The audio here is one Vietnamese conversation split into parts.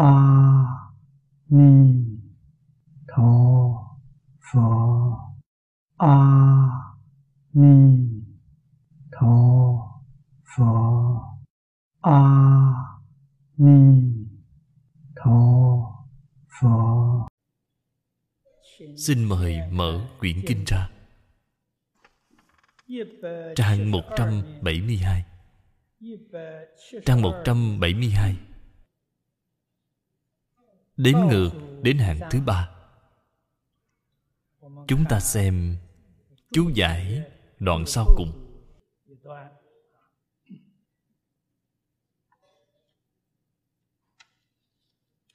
a ni tho pho a ni tho pho a ni tho pho Xin mời mở quyển kinh ra Trang 172 Trang 172 Đếm ngược đến hàng thứ ba. Chúng ta xem Chú giải đoạn sau cùng.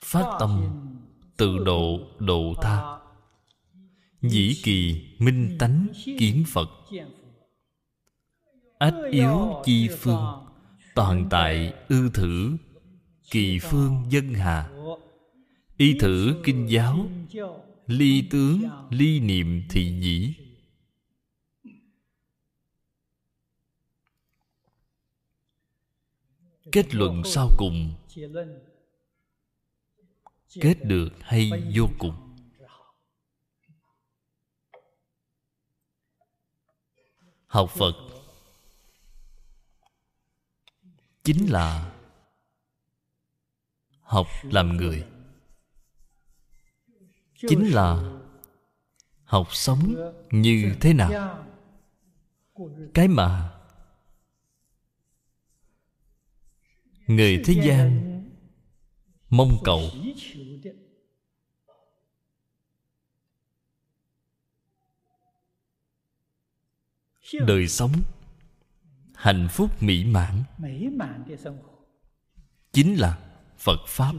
Phát tâm tự độ độ tha. Dĩ kỳ minh tánh kiến Phật. Ách yếu chi phương Toàn tại ư thử, Kỳ phương dân hà. Y thử kinh giáo. Ly tướng, ly niệm thị dĩ. Kết luận sau cùng. Kết được hay vô cùng? Học Phật. Chính là Học làm người. Chính là Học sống như thế nào. Cái mà Người thế gian Mong cầu đời sống hạnh phúc mỹ mãn chính là phật pháp.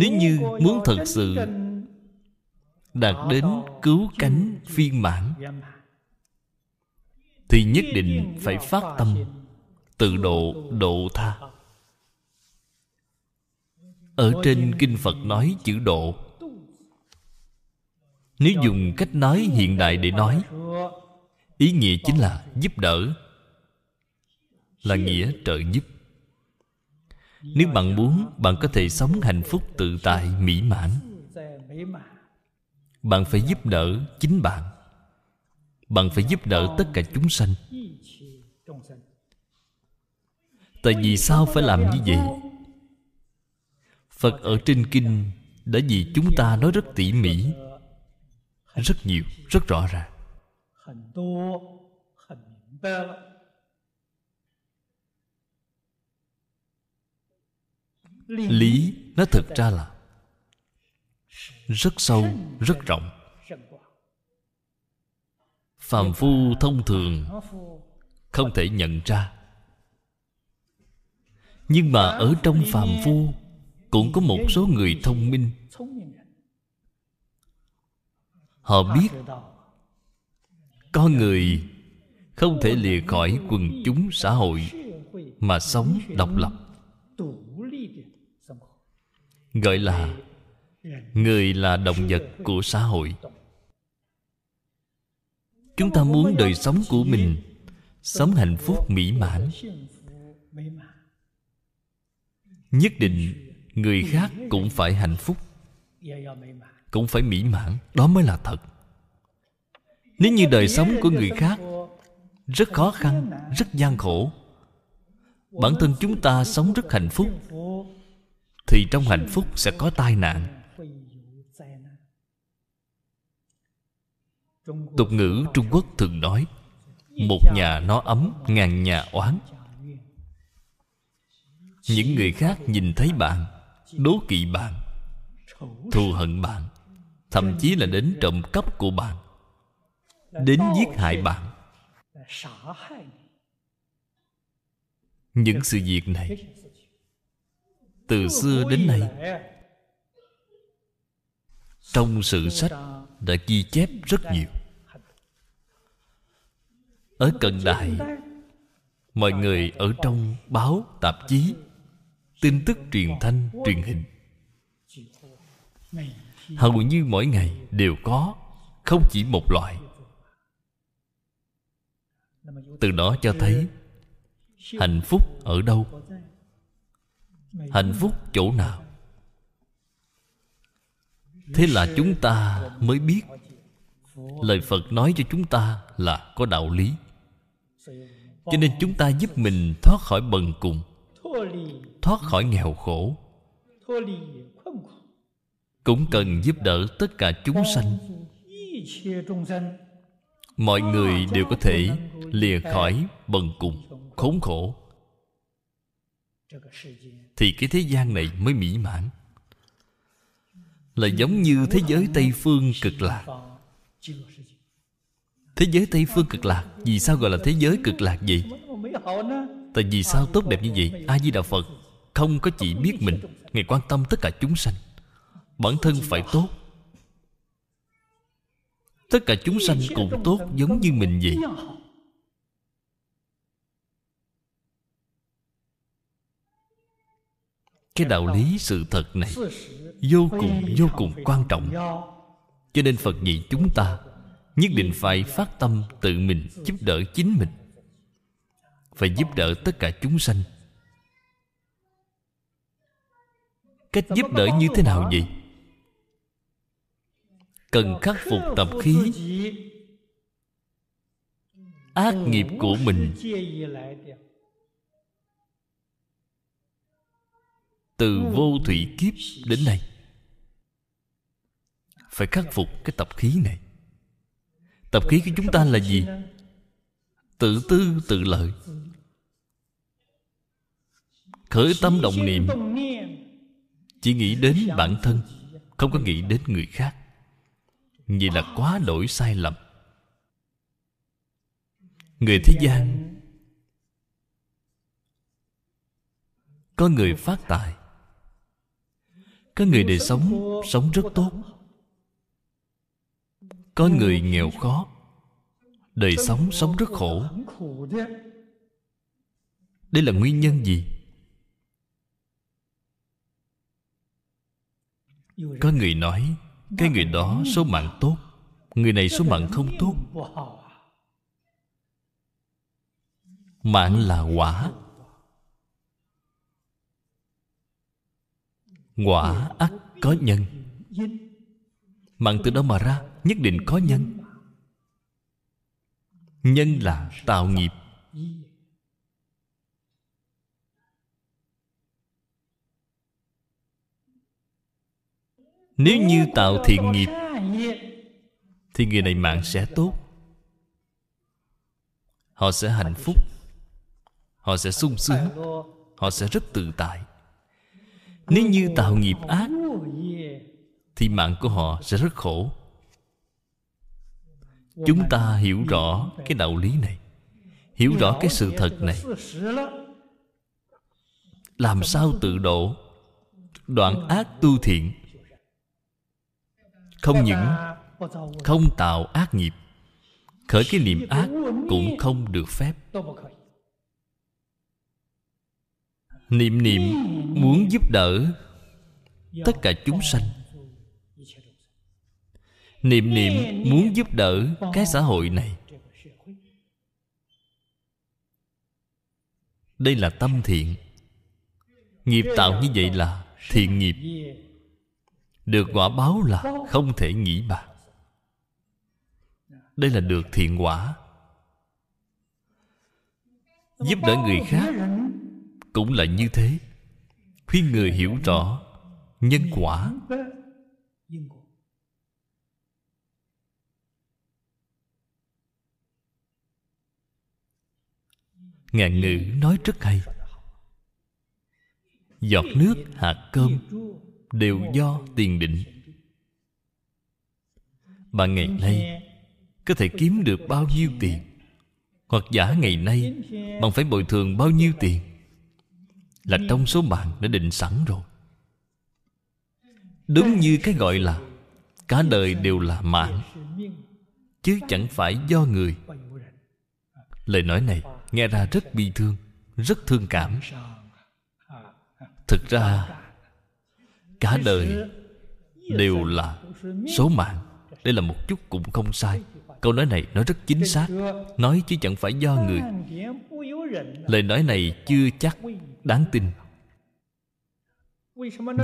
Nếu như muốn thật sự đạt đến cứu cánh viên mãn thì nhất định phải phát tâm tự độ độ tha. Ở trên kinh phật nói chữ độ. nếu dùng cách nói hiện đại để nói ý nghĩa chính là giúp đỡ là nghĩa trợ giúp nếu bạn muốn, bạn có thể sống hạnh phúc tự tại, mỹ mãn. Bạn phải giúp đỡ chính bạn. Bạn phải giúp đỡ tất cả chúng sanh. Tại vì sao phải làm như vậy? Phật ở trên kinh đã vì chúng ta nói rất tỉ mỉ, rất nhiều, rất rõ ràng. Lý nó thực ra là rất sâu, rất rộng. Phàm phu thông thường không thể nhận ra. Nhưng mà ở trong phàm phu cũng có một số người thông minh. Họ biết con người không thể lìa khỏi quần chúng xã hội mà sống độc lập gọi là người là động vật của xã hội. Chúng ta muốn đời sống của mình sống hạnh phúc, mỹ mãn. Nhất định người khác cũng phải hạnh phúc, cũng phải mỹ mãn. Đó mới là thật. Nếu như đời sống của người khác rất khó khăn, rất gian khổ, bản thân chúng ta sống rất hạnh phúc thì trong hạnh phúc sẽ có tai nạn. Tục ngữ trung quốc thường nói, một nhà nó ấm, ngàn nhà oán. Những người khác nhìn thấy bạn, đố kỵ bạn, thù hận bạn, thậm chí là đến trộm cắp của bạn, đến giết hại bạn. Những sự việc này từ xưa đến nay. Trong sự sách đã ghi chép rất nhiều. Ở cận đại, mọi người ở trong báo tạp chí, tin tức truyền thanh, truyền hình. Hầu như mỗi ngày đều có, không chỉ một loại. Từ đó cho thấy hạnh phúc ở đâu hạnh phúc chỗ nào? Thế là chúng ta mới biết. Lời phật nói cho chúng ta là có đạo lý. Cho nên chúng ta giúp mình thoát khỏi bần cùng, thoát khỏi nghèo khổ. Cũng cần giúp đỡ tất cả chúng sanh. Mọi người đều có thể lìa khỏi bần cùng khốn khổ thì cái thế gian này mới mỹ mãn. Là giống như thế giới tây phương cực lạc. Thế giới tây phương cực lạc, vì sao gọi là thế giới cực lạc vậy? Tại vì sao tốt đẹp như vậy? A di đà phật không có chỉ biết mình, ngài quan tâm tất cả chúng sanh. Bản thân phải tốt. Tất cả chúng sanh cũng tốt giống như mình vậy. Cái đạo lý sự thật này vô cùng vô cùng quan trọng. Cho nên phật dạy chúng ta nhất định phải phát tâm tự mình giúp đỡ chính mình. Phải giúp đỡ tất cả chúng sanh. Cách giúp đỡ như thế nào vậy? Cần khắc phục tập khí, ác nghiệp của mình từ vô thủy kiếp đến nay. Phải khắc phục cái tập khí này. Tập khí của chúng ta là gì? Tự tư tự lợi. Khởi tâm động niệm. Chỉ nghĩ đến bản thân không có nghĩ đến người khác. Vì là quá đổi sai lầm. Người thế gian có người phát tài có người đời sống sống rất tốt. Có người nghèo khó, đời sống sống rất khổ. Đây là nguyên nhân gì? Có người nói, cái người đó số mạng tốt, người này số mạng không tốt. Mạng là quả. Quả ắt có nhân. Mạng từ đâu mà ra? Nhất định có nhân. Nhân là tạo nghiệp. Nếu như tạo thiện nghiệp thì người này mạng sẽ tốt. Họ sẽ hạnh phúc. Họ sẽ sung sướng. Họ sẽ rất tự tại nếu như tạo nghiệp ác, thì mạng của họ sẽ rất khổ. Chúng ta hiểu rõ cái đạo lý này, hiểu rõ cái sự thật này. Làm sao tự độ? Đoạn ác tu thiện. Không những không tạo ác nghiệp, khởi cái niệm ác cũng không được phép niệm niệm muốn giúp đỡ tất cả chúng sanh. Niệm niệm muốn giúp đỡ cái xã hội này. Đây là tâm thiện. Nghiệp tạo như vậy là thiện nghiệp. Được quả báo là không thể nghĩ bàn. Đây là được thiện quả. Giúp đỡ người khác cũng là như thế. Khuyên người hiểu rõ nhân quả, ngạn ngữ nói rất hay. Giọt nước, hạt cơm đều do tiền định. Bạn ngày nay, có thể kiếm được bao nhiêu tiền? Hoặc giả ngày nay bạn phải bồi thường bao nhiêu tiền? Là trong số bạn đã định sẵn rồi. Đúng như cái gọi là cả đời đều là mạng chứ chẳng phải do người. Lời nói này nghe ra rất bi thương rất thương cảm. Thực ra cả đời đều là số mạng đây là một chút cũng không sai. Câu nói này nói rất chính xác nói chứ chẳng phải do người. Lời nói này chưa chắc đáng tin.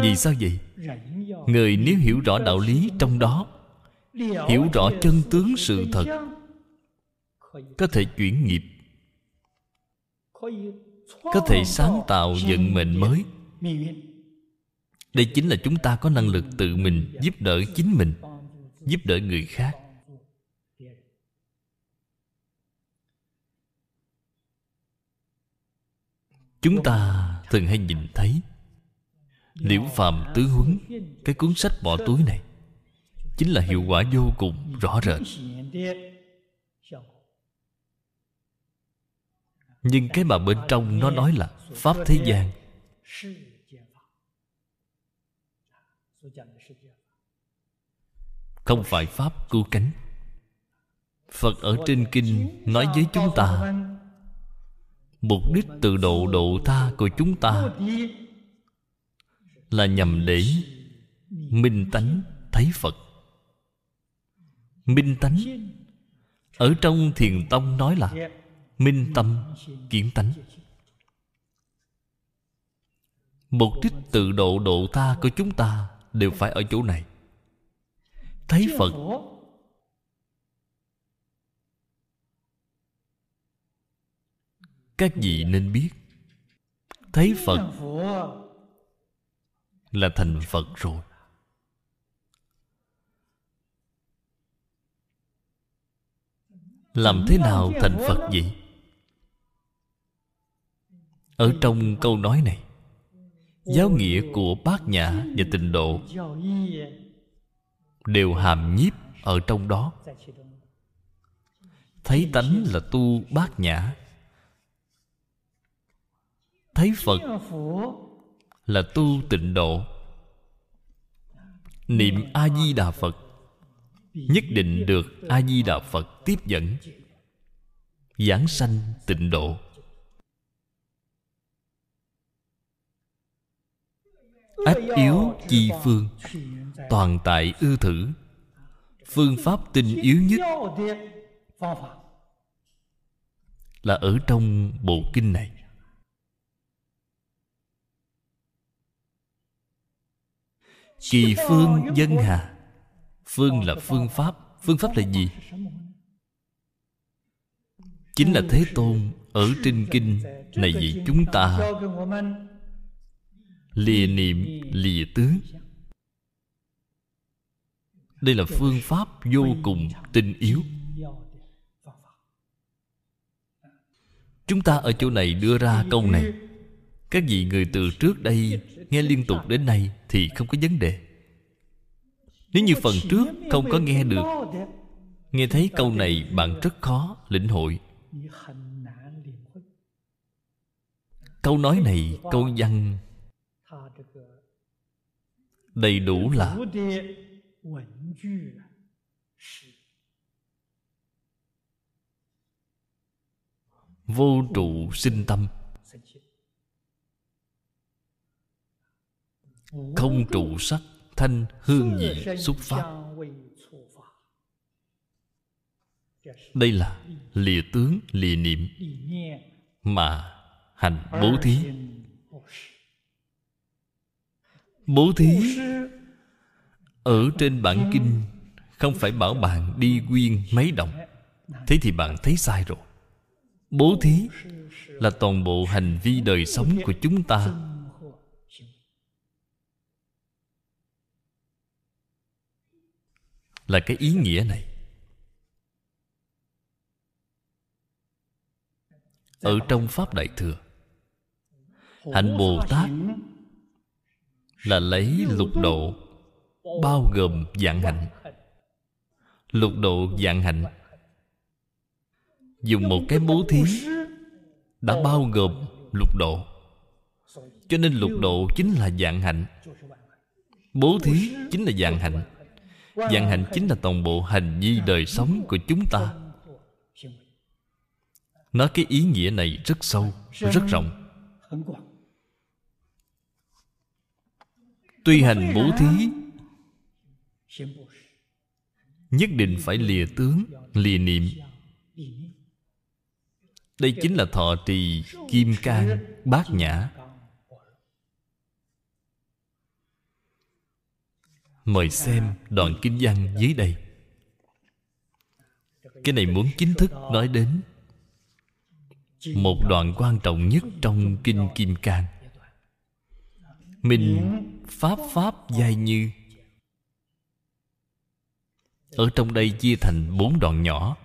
Vì sao vậy? Người nếu hiểu rõ đạo lý trong đó, hiểu rõ chân tướng sự thật, có thể chuyển nghiệp, có thể sáng tạo vận mệnh mới. Đây chính là chúng ta có năng lực tự mình giúp đỡ chính mình, giúp đỡ người khác. Chúng ta thường hay nhìn thấy liễu phàm tứ huấn, cái cuốn sách bỏ túi này, chính là hiệu quả vô cùng rõ rệt. Nhưng cái mà bên trong nó nói là pháp thế gian. Không phải pháp cứu cánh. Phật ở trên kinh nói với chúng ta mục đích tự độ độ tha của chúng ta là nhằm để minh tánh thấy phật. Minh tánh ở trong thiền tông nói là minh tâm kiến tánh. Mục đích tự độ độ tha của chúng ta đều phải ở chỗ này. Thấy phật các vị nên biết, thấy phật là thành phật rồi. Làm thế nào thành phật vậy? Ở trong câu nói này, giáo nghĩa của bát nhã và tịnh độ đều hàm nhiếp ở trong đó. Thấy tánh là tu bát nhã thấy phật là tu tịnh độ. Niệm a di đà phật, nhất định được a di đà phật tiếp dẫn, giảng sanh tịnh độ. Ách yếu chi phương, toàn tại ư thử, phương pháp tinh yếu nhất là ở trong bộ kinh này. Kỳ phương dân hà. Phương là phương pháp. Phương pháp là gì? Chính là thế tôn ở trên kinh này vậy chúng ta lìa niệm, lìa tướng đây là phương pháp vô cùng tinh yếu. Chúng ta ở chỗ này đưa ra câu này. Các vị người từ trước đây nghe liên tục đến nay thì không có vấn đề. Nếu như phần trước không có nghe được, nghe thấy câu này bạn rất khó lĩnh hội. Câu nói này, câu văn đầy đủ là vô trụ sinh tâm. Không trụ sắc thanh hương vị xúc pháp. đây là lìa tướng lìa niệm. Mà hành bố thí. bố thí ở trên bản kinh không phải bảo bạn đi quyên mấy đồng. Thế thì bạn thấy sai rồi. Bố thí là toàn bộ hành vi đời sống của chúng ta là cái ý nghĩa này. Ở trong pháp đại thừa, hạnh bồ tát là lấy lục độ bao gồm dạng hạnh. Lục độ dạng hạnh dùng một cái bố thí đã bao gồm lục độ. Cho nên lục độ chính là dạng hạnh, bố thí chính là dạng hạnh dạng hạnh chính là toàn bộ hành vi đời sống của chúng ta. nói cái ý nghĩa này rất sâu rất rộng. tuy hành bố thí nhất định phải lìa tướng lìa niệm. Đây chính là thọ trì kim cang bát nhã mời xem đoạn kinh văn dưới đây. Cái này muốn chính thức nói đến một đoạn quan trọng nhất trong kinh kim cang. Mình pháp pháp giai như. Ở trong đây chia thành bốn đoạn nhỏ.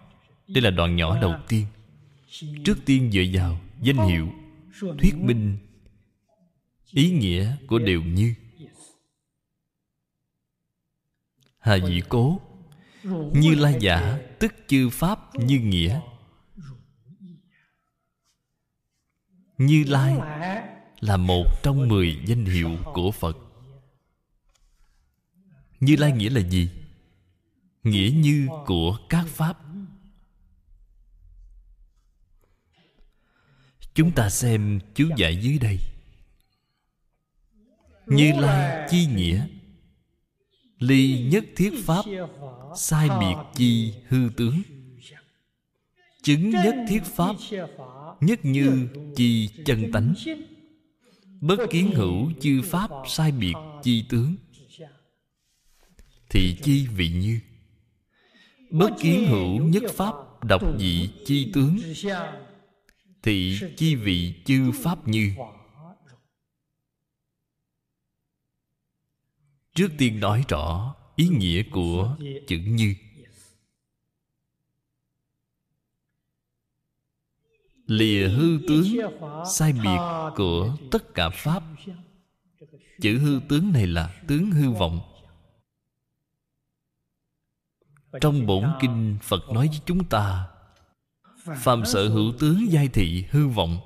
Đây là đoạn nhỏ đầu tiên. Trước tiên dựa vào danh hiệu, thuyết minh ý nghĩa của đều như. Hà dĩ cố. Như la giả, tức chư pháp như nghĩa. Như lai là một trong mười danh hiệu của phật. Như lai nghĩa là gì? Nghĩa như của các pháp. Chúng ta xem chú giải dưới đây. Như lai chi nghĩa? Ly nhất thiết pháp, sai biệt chi hư tướng. Chứng nhất thiết pháp, nhất như chi chân tánh. Bất kiến hữu chư pháp, sai biệt chi tướng. Thì chi vị như? Bất kiến hữu nhất pháp, độc dị chi tướng. Thì chi vị chư pháp như? Trước tiên nói rõ ý nghĩa của chữ như. Lìa hư tướng sai biệt của tất cả pháp. Chữ hư tướng này là tướng hư vọng. Trong bổn kinh phật nói với chúng ta, phàm sở hữu tướng giai thị hư vọng.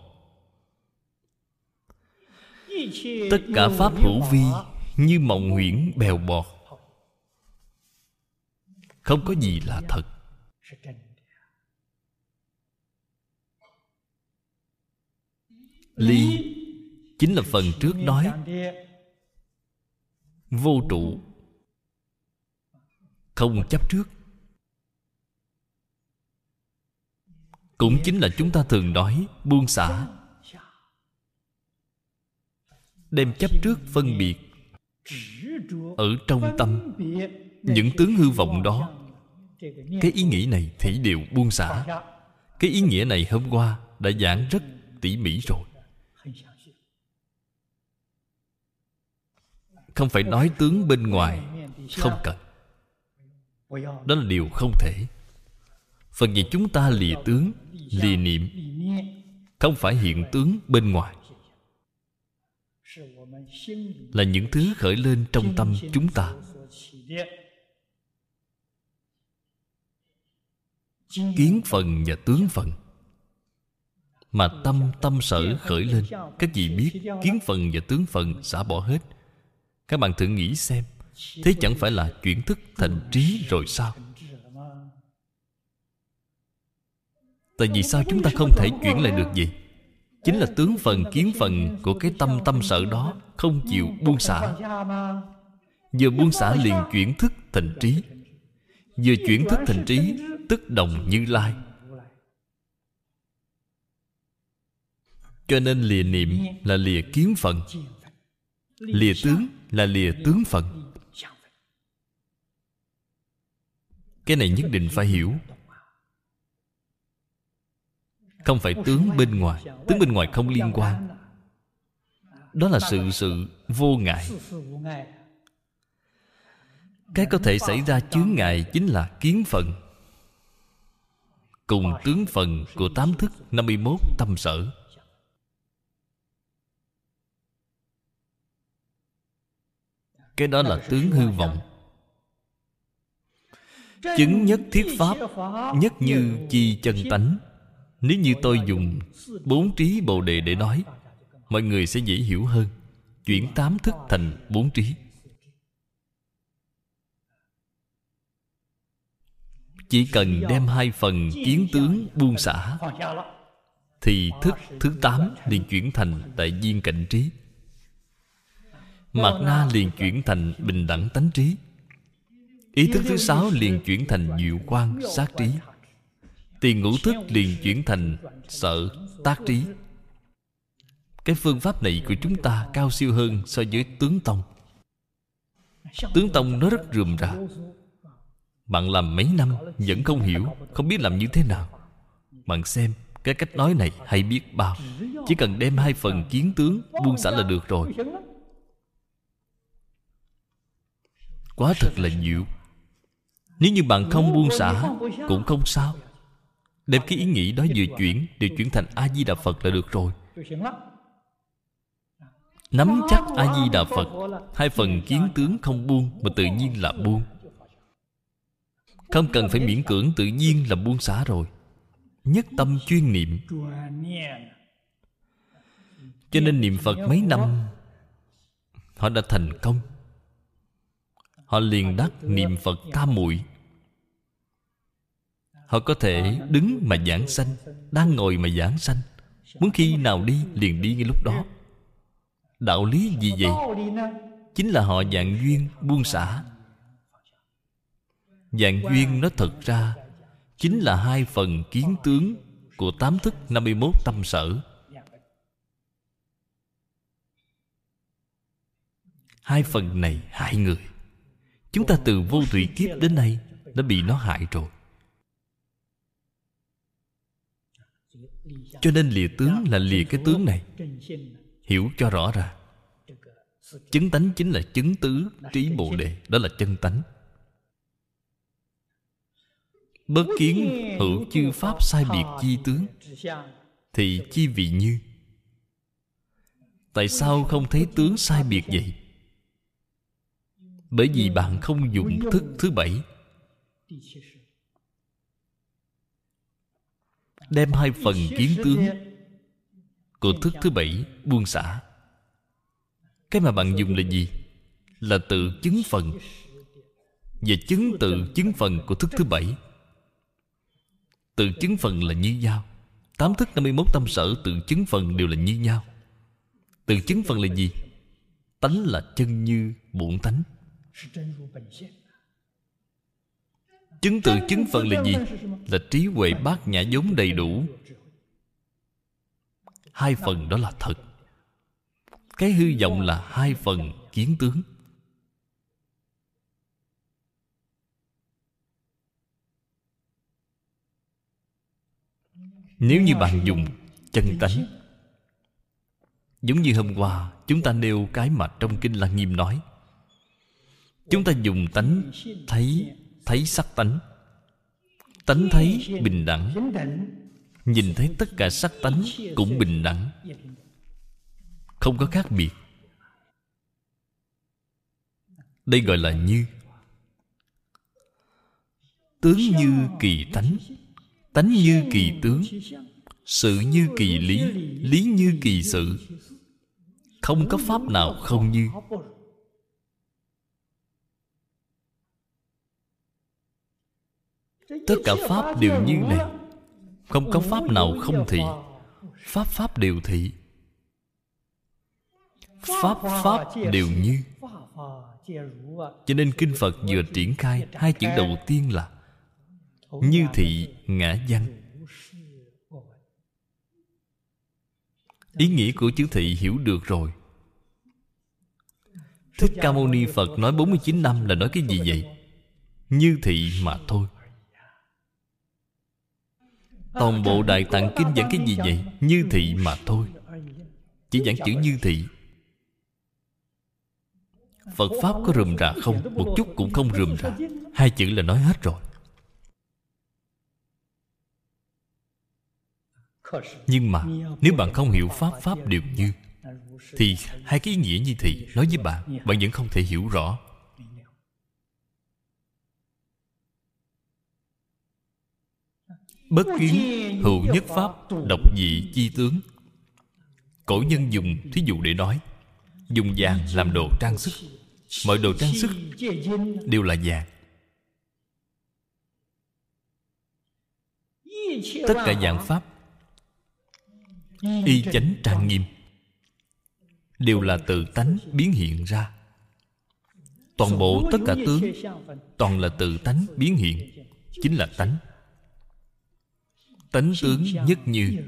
Tất cả pháp hữu vi như mộng huyễn bèo bọt. Không có gì là thật. Ly chính là phần trước nói. Vô trụ không chấp trước. Cũng chính là chúng ta thường nói, buông xả. Đem chấp trước phân biệt ở trong tâm những tướng hư vọng đó cái ý nghĩ này thì đều buông xả. Cái ý nghĩa này hôm qua đã giảng rất tỉ mỉ rồi. Không phải nói tướng bên ngoài không cần. Đó là điều không thể. Phần gì chúng ta lìa tướng lìa niệm. không phải hiện tướng bên ngoài là những thứ khởi lên trong tâm chúng ta. Kiến phần và tướng phần. Mà tâm tâm sở khởi lên. Các vị biết kiến phần và tướng phần xả bỏ hết. Các bạn thử nghĩ xem, thế chẳng phải là chuyển thức thành trí rồi sao? Tại vì sao chúng ta không thể chuyển lại được gì chính là tướng phần, kiến phần của cái tâm tâm sở đó không chịu buông xả. Vừa buông xả liền chuyển thức thành trí. Vừa chuyển thức thành trí, tức đồng như lai. Cho nên lìa niệm là lìa kiến phận lìa tướng là lìa tướng phận cái này nhất định phải hiểu không phải tướng bên ngoài tướng bên ngoài không liên quan. đó là sự sự vô ngại. Cái có thể xảy ra chướng ngại chính là kiến phận cùng tướng phần của tám thức 51 tâm sở. Cái đó là tướng hư vọng. chứng nhất thiết pháp nhất như chi chân tánh nếu như tôi dùng bốn trí bồ đề để nói, mọi người sẽ dễ hiểu hơn. Chuyển tám thức thành bốn trí. Chỉ cần đem hai phần kiến tướng buông xả, thì thức thứ tám liền chuyển thành đại viên cảnh trí. Mạc na liền chuyển thành bình đẳng tánh trí. Ý thức thứ sáu liền chuyển thành diệu quan sát trí tiền ngũ thức liền chuyển thành sợ tác trí. Cái phương pháp này của chúng ta cao siêu hơn so với tướng tông. Tướng tông nó rất rườm rà. Bạn làm mấy năm vẫn không hiểu, không biết làm như thế nào. Bạn xem, cái cách nói này hay biết bao. Chỉ cần đem hai phần kiến tướng buông xả là được rồi. Quá thật là nhiều. Nếu như bạn không buông xả, cũng không sao đem cái ý nghĩ đó vừa chuyển đều chuyển thành a di đà phật là được rồi. Nắm chắc a di đà phật, hai phần kiến tướng không buông mà tự nhiên là buông. Không cần phải miễn cưỡng, tự nhiên là buông xả rồi. Nhất tâm chuyên niệm. Cho nên niệm phật mấy năm, họ đã thành công. Họ liền đắc niệm phật tam muội họ có thể đứng mà giảng sanh, đang ngồi mà giảng sanh. Muốn khi nào đi liền đi ngay lúc đó. Đạo lý gì vậy? Chính là họ dạng duyên buông xả. Dạng duyên nó thật ra chính là hai phần kiến tướng của tám thức 51 tâm sở. Hai phần này hại người. Chúng ta từ vô thủy kiếp đến nay đã bị nó hại rồi. Cho nên lìa tướng là lìa cái tướng này. Hiểu cho rõ ra. Chứng tánh chính là chứng tứ trí bồ đề, đó là chân tánh. Bất kiến hữu chư pháp sai biệt chi tướng, thì chi vị như? Tại sao không thấy tướng sai biệt vậy? Bởi vì bạn không dùng thức thứ bảy. Đem hai phần kiến tướng. Của thức thứ bảy, buông xả. Cái mà bạn dùng là gì? Là tự chứng phần. Và chứng tự chứng phần của thức thứ bảy. Tự chứng phần là như nhau. Tám thức 51 tâm sở tự chứng phần đều là như nhau. Tự chứng phần là gì? Tánh là chân như, bổn tánh chứng tự chứng phần là gì? Là trí huệ bát nhã giống đầy đủ. Hai phần đó là thật. Cái hư vọng là hai phần kiến tướng. Nếu như bạn dùng chân tánh, giống như hôm qua, chúng ta nêu cái mà trong kinh lăng nghiêm nói. Chúng ta dùng tánh, thấy thấy sắc tánh. Tánh thấy bình đẳng. Nhìn thấy tất cả sắc tánh cũng bình đẳng. Không có khác biệt. Đây gọi là như. Tướng như kỳ tánh. Tánh như kỳ tướng. Sự như kỳ lý. Lý như kỳ sự. Không có pháp nào không như. Tất cả pháp đều như này. Không có pháp nào không thị. Pháp pháp đều thị. Pháp pháp đều như. Cho nên kinh phật vừa triển khai hai chữ đầu tiên là như thị ngã văn. Ý nghĩa của chữ thị hiểu được rồi. Thích ca mâu ni phật nói 49 năm là nói cái gì vậy? Như thị mà thôi toàn bộ đại tạng kinh giảng cái gì vậy? Như thị mà thôi. Chỉ giảng chữ như thị. Phật pháp có rườm rà không? Một chút cũng không rườm rà. Hai chữ là nói hết rồi. Nhưng mà nếu bạn không hiểu pháp pháp đều như thì hai cái ý nghĩa như thị nói với bạn bạn vẫn không thể hiểu rõ bất kiến hữu nhất pháp độc dị chi tướng. Cổ nhân dùng thí dụ để nói dùng vàng làm đồ trang sức. Mọi đồ trang sức đều là vàng tất cả dạng pháp y chánh trang nghiêm đều là tự tánh biến hiện ra. Toàn bộ tất cả tướng toàn là tự tánh biến hiện chính là tánh tánh tướng nhất như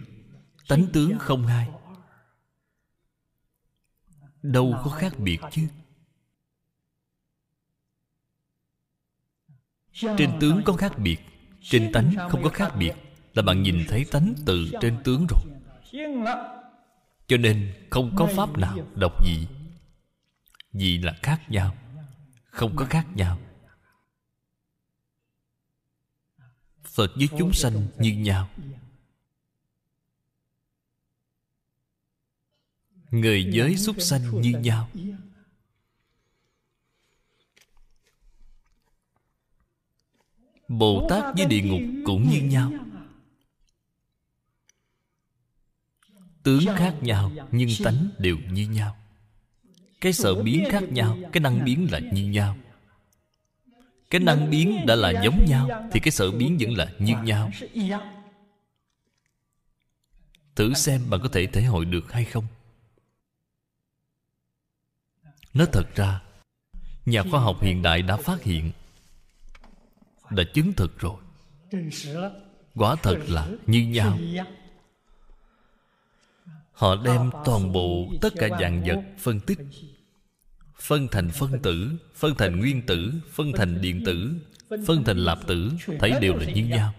tánh tướng không hai. đâu có khác biệt chứ. Trên tướng có khác biệt trên tánh không có khác biệt là bạn nhìn thấy tánh từ trên tướng rồi. cho nên không có pháp nào độc dị dị là khác nhau không có khác nhau phật với chúng sanh như nhau. Người giới súc sanh như nhau. Bồ tát với địa ngục cũng như nhau. Tướng khác nhau nhưng tánh đều như nhau. Cái sợ biến khác nhau, cái năng biến là như nhau cái năng biến đã là giống nhau, thì cái sợ biến vẫn là như nhau. Thử xem bạn có thể thể hội được hay không. Nói thật ra, nhà khoa học hiện đại đã phát hiện, đã chứng thực rồi. Quả thật là như nhau. Họ đem toàn bộ tất cả dạng vật phân tích phân thành phân tử phân thành nguyên tử phân thành điện tử phân thành lạp tử thấy đều là như nhau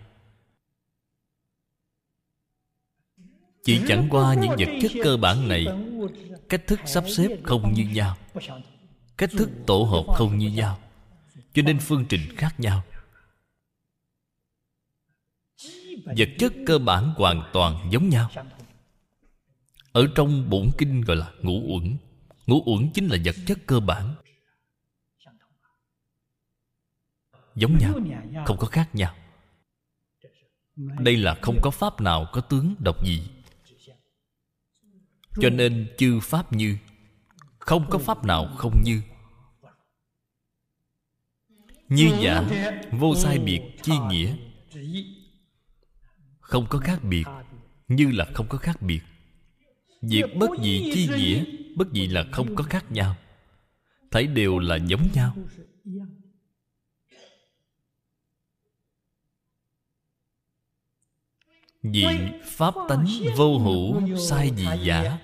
chỉ chẳng qua những vật chất cơ bản này cách thức sắp xếp không như nhau cách thức tổ hợp không như nhau cho nên phương trình khác nhau. Vật chất cơ bản hoàn toàn giống nhau. Ở trong bổn kinh gọi là ngũ uẩn ngũ uẩn chính là vật chất cơ bản. Giống nhau, không có khác nhau. Đây là không có pháp nào có tướng độc dị cho nên chư pháp như, không có pháp nào không như. Như giả, vô sai biệt chi nghĩa. Không có khác biệt, như là không có khác biệt. Việc bất dị chi nghĩa bất dị là không có khác nhau. Thấy đều là giống nhau. Dị pháp tánh vô hữu sai dị giả?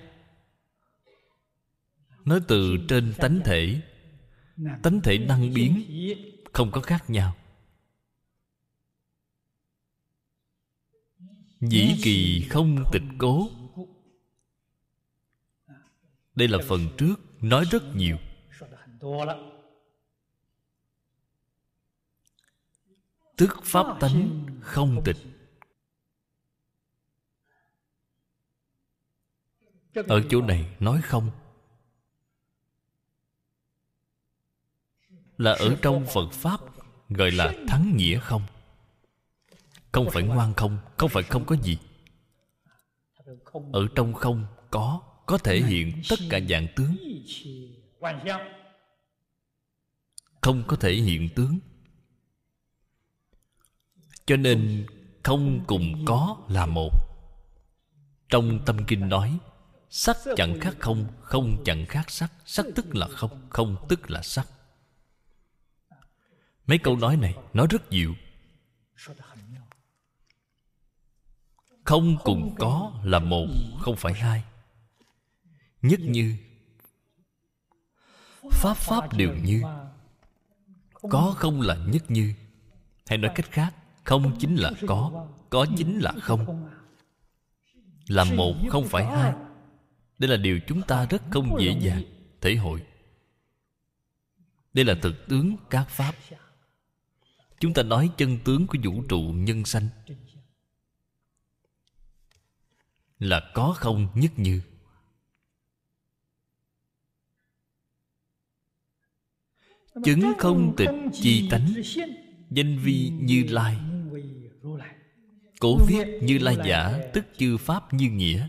Nói từ trên tánh thể Tánh thể năng biến Không có khác nhau. Dĩ kỳ không tịch cố đây là phần trước Nói rất nhiều. Tức pháp tánh không tịch. Ở chỗ này nói không. Là ở trong Phật Pháp Gọi là thắng nghĩa không? Không phải ngoan không Không phải không có gì. Ở trong không có có thể hiện tất cả dạng tướng. Không có thể hiện tướng. Cho nên Không cùng có là một. Trong tâm kinh nói, Sắc chẳng khác không Không chẳng khác sắc. Sắc tức là không Không tức là sắc. Mấy câu nói này Nói rất dịu Không cùng có là một, Không phải hai. Nhất như Pháp pháp đều như. Có không là nhất như. Hay nói cách khác, Không chính là có Có chính là không. Là một, không phải hai. Đây là điều chúng ta rất không dễ dàng thể hội. Đây là thực tướng các pháp. Chúng ta nói chân tướng của vũ trụ nhân sanh. Là có không nhất như. Chứng không tịch chi tánh danh vi như lai. Cổ viết như lai giả tức chư pháp như nghĩa.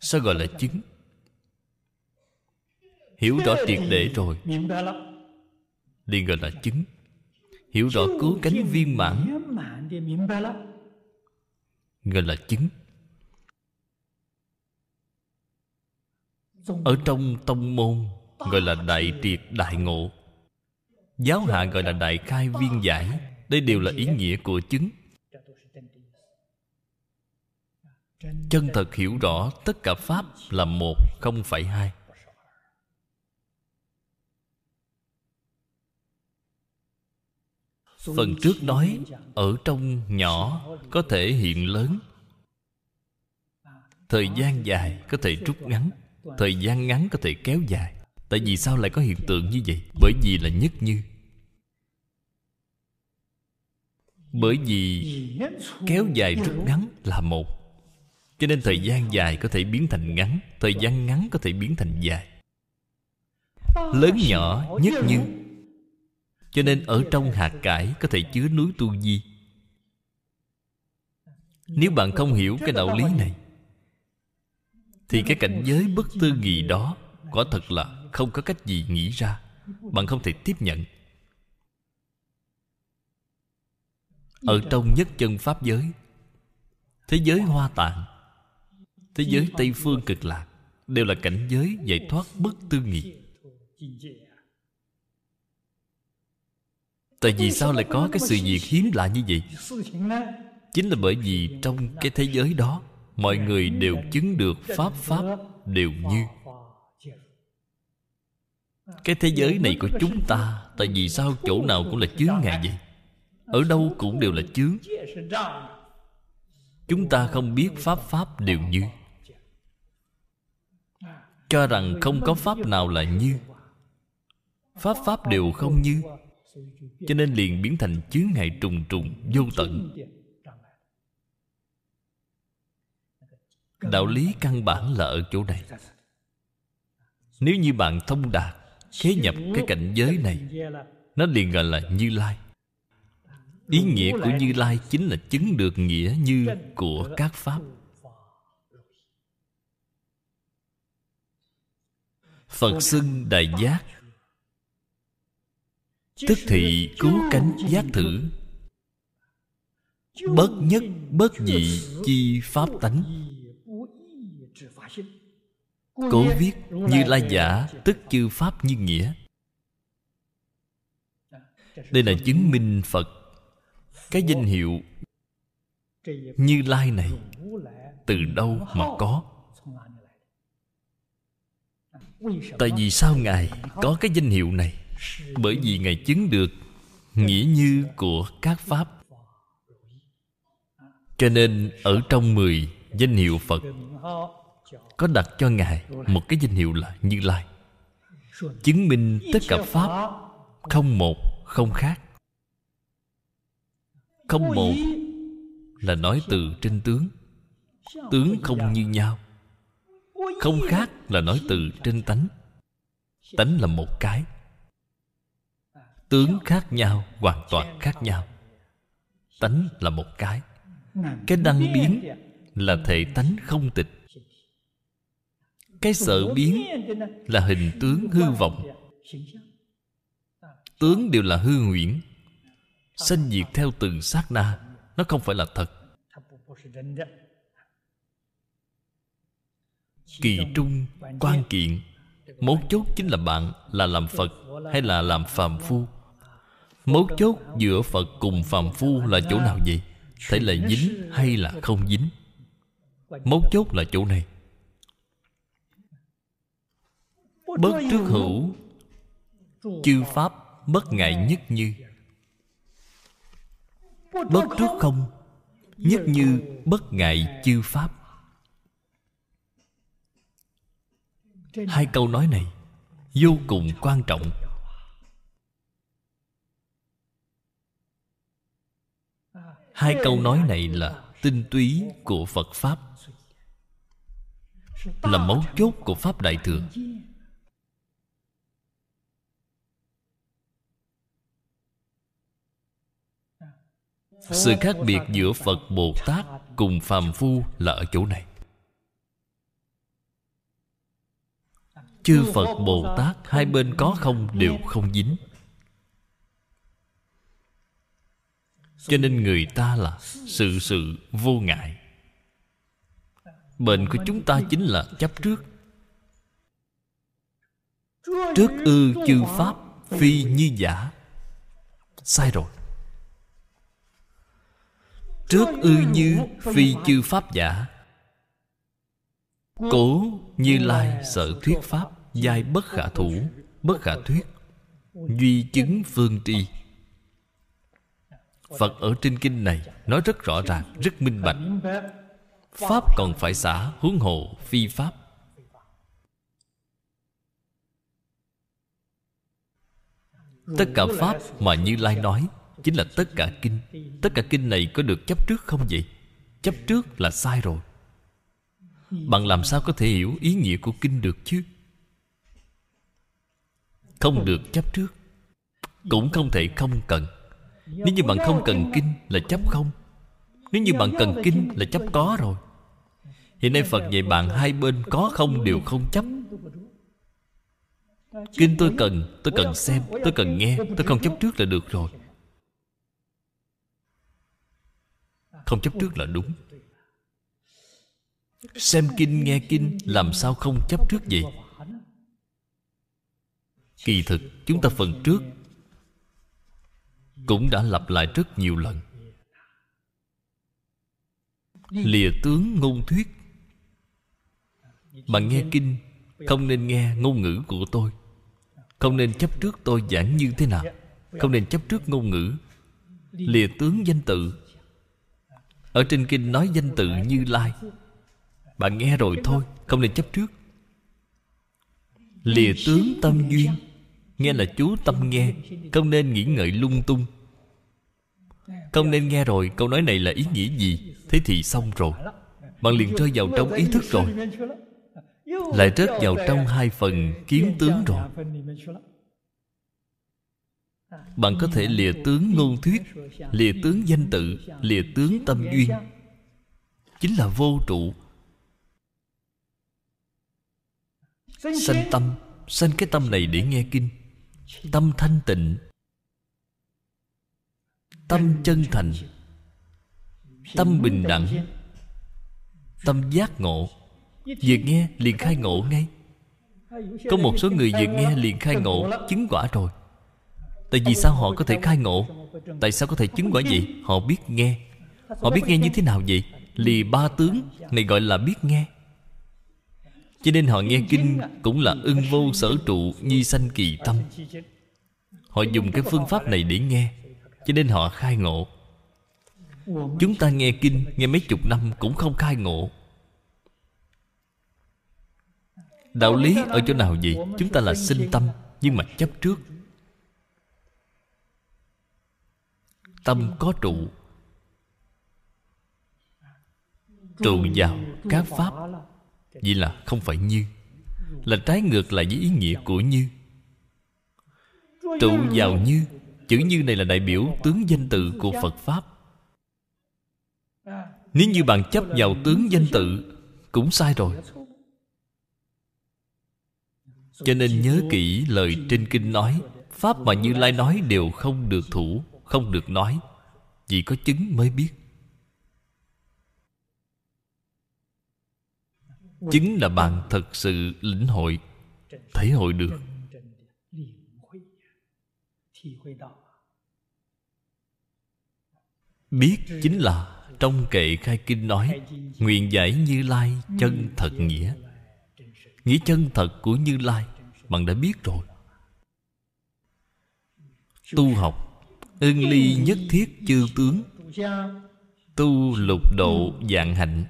Sao gọi là chứng? Hiểu rõ triệt để rồi. Liền gọi là chứng. Hiểu rõ cứu cánh viên mãn. Gọi là chứng Ở trong tông môn, Gọi là đại triệt đại ngộ. Giáo hạ gọi là đại khai viên giải, đây đều là ý nghĩa của chứng chân thật hiểu rõ tất cả pháp là một, không phải hai. Phần trước nói, ở trong nhỏ có thể hiện lớn. Thời gian dài có thể rút ngắn thời gian ngắn có thể kéo dài. Tại vì sao lại có hiện tượng như vậy? Bởi vì là nhất như. Bởi vì kéo dài rút ngắn là một. Cho nên thời gian dài có thể biến thành ngắn. Thời gian ngắn có thể biến thành dài. Lớn nhỏ, nhất như. Cho nên ở trong hạt cải có thể chứa núi tu di. Nếu bạn không hiểu cái đạo lý này thì cái cảnh giới bất tư nghị đó quả thật là không có cách gì nghĩ ra. Bạn không thể tiếp nhận. Ở trong nhất chân pháp giới, thế giới hoa tạng, thế giới tây phương cực lạc đều là cảnh giới giải thoát bất tư nghị tại vì sao lại có cái sự việc hiếm lạ như vậy? Chính là bởi vì trong cái thế giới đó mọi người đều chứng được pháp pháp đều như. Cái thế giới này của chúng ta, tại vì sao chỗ nào cũng là chướng ngại vậy? Ở đâu cũng đều là chướng. Chúng ta không biết pháp pháp đều như. Cho rằng không có pháp nào là như. Pháp pháp đều không như. Cho nên liền biến thành chướng ngại trùng trùng, vô tận. Đạo lý căn bản là ở chỗ này. Nếu như bạn thông đạt khế nhập cái cảnh giới này, nó liền gọi là như lai. Ý nghĩa của như lai chính là chứng được nghĩa như của các pháp. Phật xưng đại giác. Tức thị cứu cánh giác thử. Bất nhất, bất dị chi pháp tánh cố viết như lai giả tức chư pháp như nghĩa. Đây là chứng minh phật. Cái danh hiệu như lai này từ đâu mà có? Tại vì sao ngài có cái danh hiệu này? Bởi vì ngài chứng được nghĩa như của các pháp. Cho nên ở trong mười danh hiệu phật có đặt cho ngài một cái danh hiệu là như lai. Chứng minh tất cả pháp không một, không khác. Không một là nói từ trên tướng. Tướng không như nhau. Không khác là nói từ trên tánh. Tánh là một cái. Tướng khác nhau, hoàn toàn khác nhau. Tánh là một cái. Cái đăng biến là thể tánh không tịch cái sợ biến là hình tướng hư vọng. tướng đều là hư huyễn sanh diệt theo từng sát na nó không phải là thật. kỳ trung quan kiện mấu chốt chính là bạn là làm phật hay là làm phàm phu? mấu chốt giữa phật cùng phàm phu là chỗ nào vậy? Thể là dính hay là không dính? mấu chốt là chỗ này bất trước hữu. Chư pháp bất ngại nhất như. Bất trước không nhất như bất ngại chư pháp. Hai câu nói này vô cùng quan trọng. Hai câu nói này là tinh túy của phật pháp là mấu chốt của pháp đại thừa sự khác biệt giữa phật bồ tát cùng phàm phu là ở chỗ này. Chư phật bồ tát hai bên có không đều không dính. Cho nên người ta là sự sự vô ngại. Bệnh của chúng ta chính là chấp trước. Trước ư chư pháp phi như giả. Sai rồi trước ư như phi chư pháp giả. Cố như lai sở thuyết pháp, giai bất khả thủ, bất khả thuyết, duy chứng phương tri. Phật ở trên kinh này nói rất rõ ràng, rất minh bạch. Pháp còn phải xả huống hộ phi pháp. Tất cả pháp mà như lai nói chính là tất cả kinh. Tất cả kinh này có được chấp trước không vậy? Chấp trước là sai rồi. Bạn làm sao có thể hiểu ý nghĩa của kinh được chứ? Không được chấp trước. Cũng không thể không cần. Nếu như bạn không cần kinh là chấp không. Nếu như bạn cần kinh là chấp có rồi. Hiện nay phật dạy bạn hai bên có không đều không chấp. Kinh tôi cần tôi cần xem, tôi cần nghe, tôi không chấp trước là được rồi. Không chấp trước là đúng. Xem kinh nghe kinh, làm sao không chấp trước vậy? Kỳ thực, chúng ta phần trước cũng đã lặp lại rất nhiều lần. Lìa tướng ngôn thuyết. Bạn nghe kinh, không nên nghe ngôn ngữ của tôi. Không nên chấp trước tôi giảng như thế nào. Không nên chấp trước ngôn ngữ. Lìa tướng danh tự ở trên kinh nói danh tự như lai. Bạn nghe rồi thôi, không nên chấp trước. Lìa tướng tâm duyên. Nghe là chú tâm nghe, không nên nghĩ ngợi lung tung. Không nên nghe rồi, câu nói này là ý nghĩa gì? Thế thì xong rồi. Bạn liền rơi vào trong ý thức rồi. Lại rớt vào trong hai phần kiến tướng rồi bạn có thể lìa tướng ngôn thuyết, lìa tướng danh tự, lìa tướng tâm duyên. Chính là vô trụ. Sanh tâm. Sanh cái tâm này để nghe kinh. Tâm thanh tịnh. Tâm chân thành. Tâm bình đẳng. Tâm giác ngộ. Vừa nghe liền khai ngộ ngay. Có một số người vừa nghe liền khai ngộ, chứng quả rồi tại vì sao họ có thể khai ngộ? Tại sao có thể chứng quả vậy họ biết nghe. Họ biết nghe như thế nào vậy? Lì ba tướng, này gọi là biết nghe. Cho nên họ nghe kinh cũng là ưng vô sở trụ, nhi sanh kỳ tâm. Họ dùng cái phương pháp này để nghe, cho nên họ khai ngộ. Chúng ta nghe kinh, nghe mấy chục năm cũng không khai ngộ. Đạo lý ở chỗ nào vậy? Chúng ta là sinh tâm, nhưng mà chấp trước. Tâm có trụ. Trụ vào các pháp vậy là không phải như, là trái ngược lại với ý nghĩa của như. Trụ vào như, chữ như này là đại biểu tướng danh tự của phật pháp. Nếu như bạn chấp vào tướng danh tự, cũng sai rồi. Cho nên nhớ kỹ lời trên kinh nói, pháp mà như lai nói đều không được thủ không được nói, vì có chứng mới biết. Chứng là bạn thật sự lĩnh hội, thể hội được. Biết chính là trong kệ khai kinh nói, nguyện giải như lai chân thật nghĩa. Nghĩa chân thật của như lai, bạn đã biết rồi. Tu học ưng ly nhất thiết chư tướng. Tu lục độ dạng hạnh.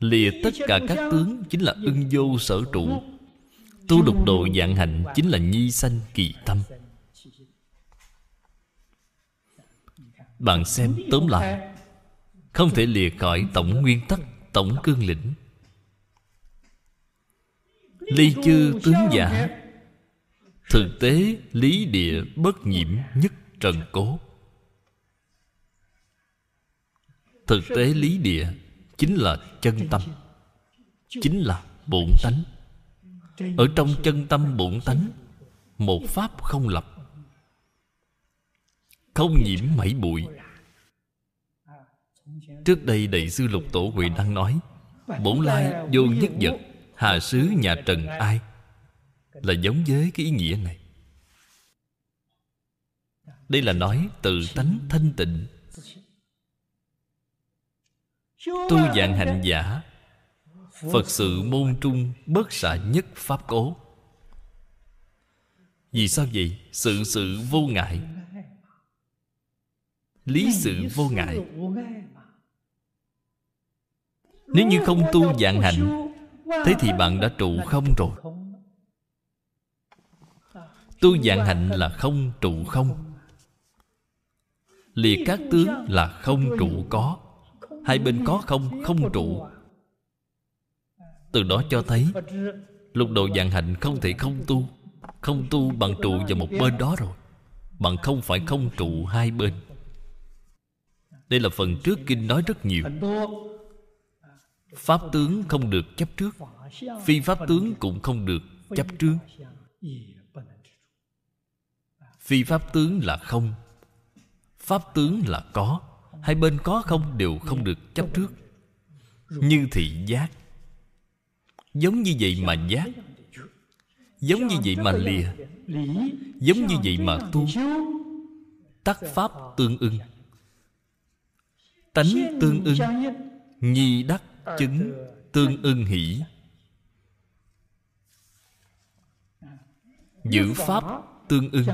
Lìa tất cả các tướng chính là ưng vô sở trụ. Tu lục độ dạng hạnh chính là nhi sanh kỳ tâm bạn xem tóm lại, không thể lìa khỏi tổng nguyên tắc, tổng cương lĩnh. Ly chư tướng giả thực tế lý địa bất nhiễm nhất trần cố. Thực tế lý địa chính là chân tâm, chính là bổn tánh. Ở trong chân tâm bổn tánh, một pháp không lập, không nhiễm mảy bụi. Trước đây đại sư lục tổ huệ đang nói, bổn lai vô nhất vật, hà sứ nhà trần ai? Là giống với cái ý nghĩa này. Đây là nói tự tánh thanh tịnh. Tu dạng hành giả, phật sự môn trung bất xạ nhất pháp cố. Vì sao vậy? Sự sự vô ngại. Lý sự vô ngại. Nếu như không tu dạng hạnh thế thì bạn đã trụ không rồi tu dạng hạnh là không trụ không. Liệt các tướng là không trụ có. Hai bên có không không trụ. Từ đó cho thấy, lục độ dạng hạnh không thể không tu không tu bằng trụ vào một bên đó rồi. Bằng không phải không trụ hai bên. Đây là phần trước kinh nói rất nhiều. Pháp tướng không được chấp trước, phi pháp tướng cũng không được chấp trước phi pháp tướng là không. Pháp tướng là có. Hai bên có không đều không được chấp trước. Như thị giác. Giống như vậy mà giác. Giống như vậy mà lìa. Giống như vậy mà tu. Tắc pháp tương ưng. Tánh tương ưng. Nhi đắc chứng tương ưng hỷ. Giữ pháp tương ưng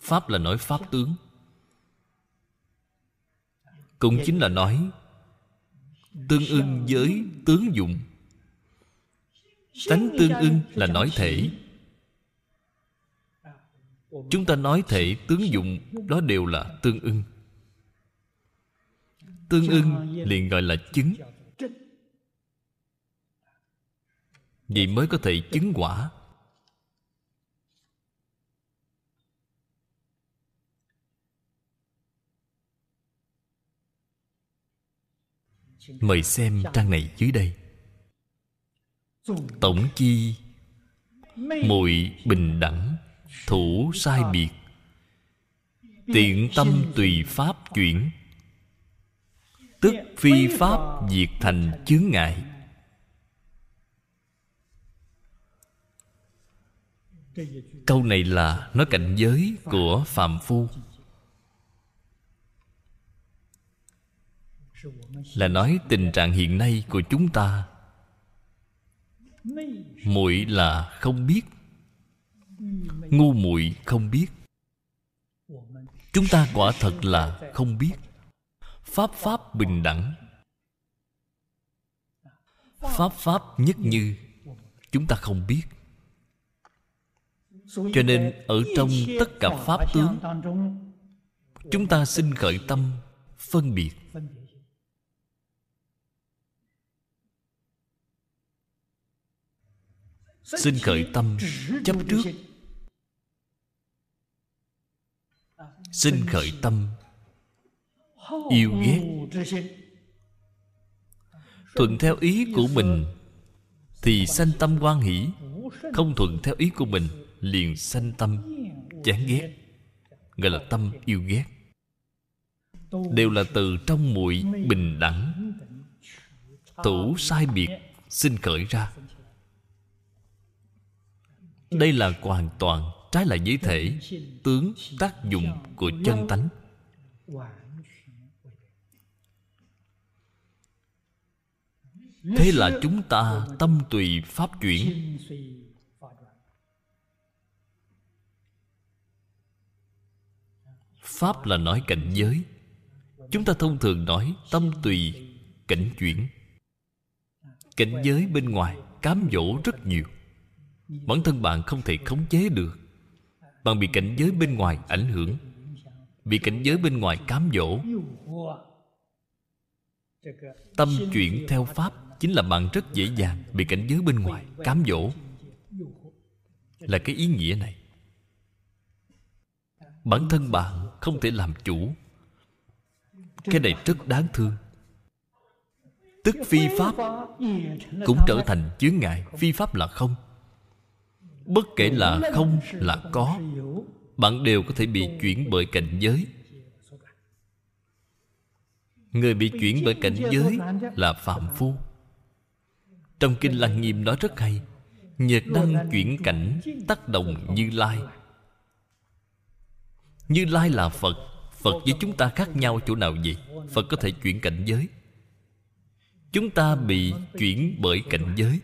pháp là nói pháp tướng. Cũng chính là nói, tương ưng với tướng dụng. Tánh tương ưng là nói thể. Chúng ta nói thể tướng dụng, đó đều là tương ưng. Tương ưng liền gọi là chứng. Vì mới có thể chứng quả. Mời xem trang này dưới đây. Tổng chi muội bình đẳng, thủ sai biệt. Tiện tâm tùy pháp chuyển. Tức phi pháp diệt thành chướng ngại. Câu này là nói cảnh giới của phàm phu. Là nói tình trạng hiện nay của chúng ta. Muội là không biết. Ngu muội không biết. Chúng ta quả thật là không biết. Pháp pháp bình đẳng. Pháp pháp nhất như, chúng ta không biết. Cho nên ở trong tất cả pháp tướng, chúng ta xin khởi tâm phân biệt. Xin khởi tâm, chấp trước. Xin khởi tâm, yêu ghét. Thuận theo ý của mình, thì sanh tâm quan hỷ. Không thuận theo ý của mình, liền sanh tâm chán ghét, gọi là tâm yêu ghét. Đều là từ trong muội bình đẳng. Tủ sai biệt, xin khởi ra đây là hoàn toàn trái lại với thể tướng tác dụng của chân tánh. Thế là chúng ta tâm tùy pháp chuyển. Pháp là nói cảnh giới. Chúng ta thông thường nói tâm tùy cảnh chuyển. Cảnh giới bên ngoài cám dỗ rất nhiều bản thân bạn không thể khống chế được. Bạn bị cảnh giới bên ngoài ảnh hưởng, bị cảnh giới bên ngoài cám dỗ. Tâm chuyển theo pháp chính là bạn rất dễ dàng bị cảnh giới bên ngoài cám dỗ. Là cái ý nghĩa này. Bản thân bạn không thể làm chủ. Cái này rất đáng thương. Tức phi pháp cũng trở thành chướng ngại. Phi pháp là không bất kể là không là có bạn đều có thể bị chuyển bởi cảnh giới. Người bị chuyển bởi cảnh giới là phạm phu. Trong kinh lăng nghiêm nói rất hay nhật đăng chuyển cảnh tác động như lai. Như Lai là Phật Phật với chúng ta khác nhau chỗ nào vậy? Phật có thể chuyển cảnh giới. Chúng ta bị chuyển bởi cảnh giới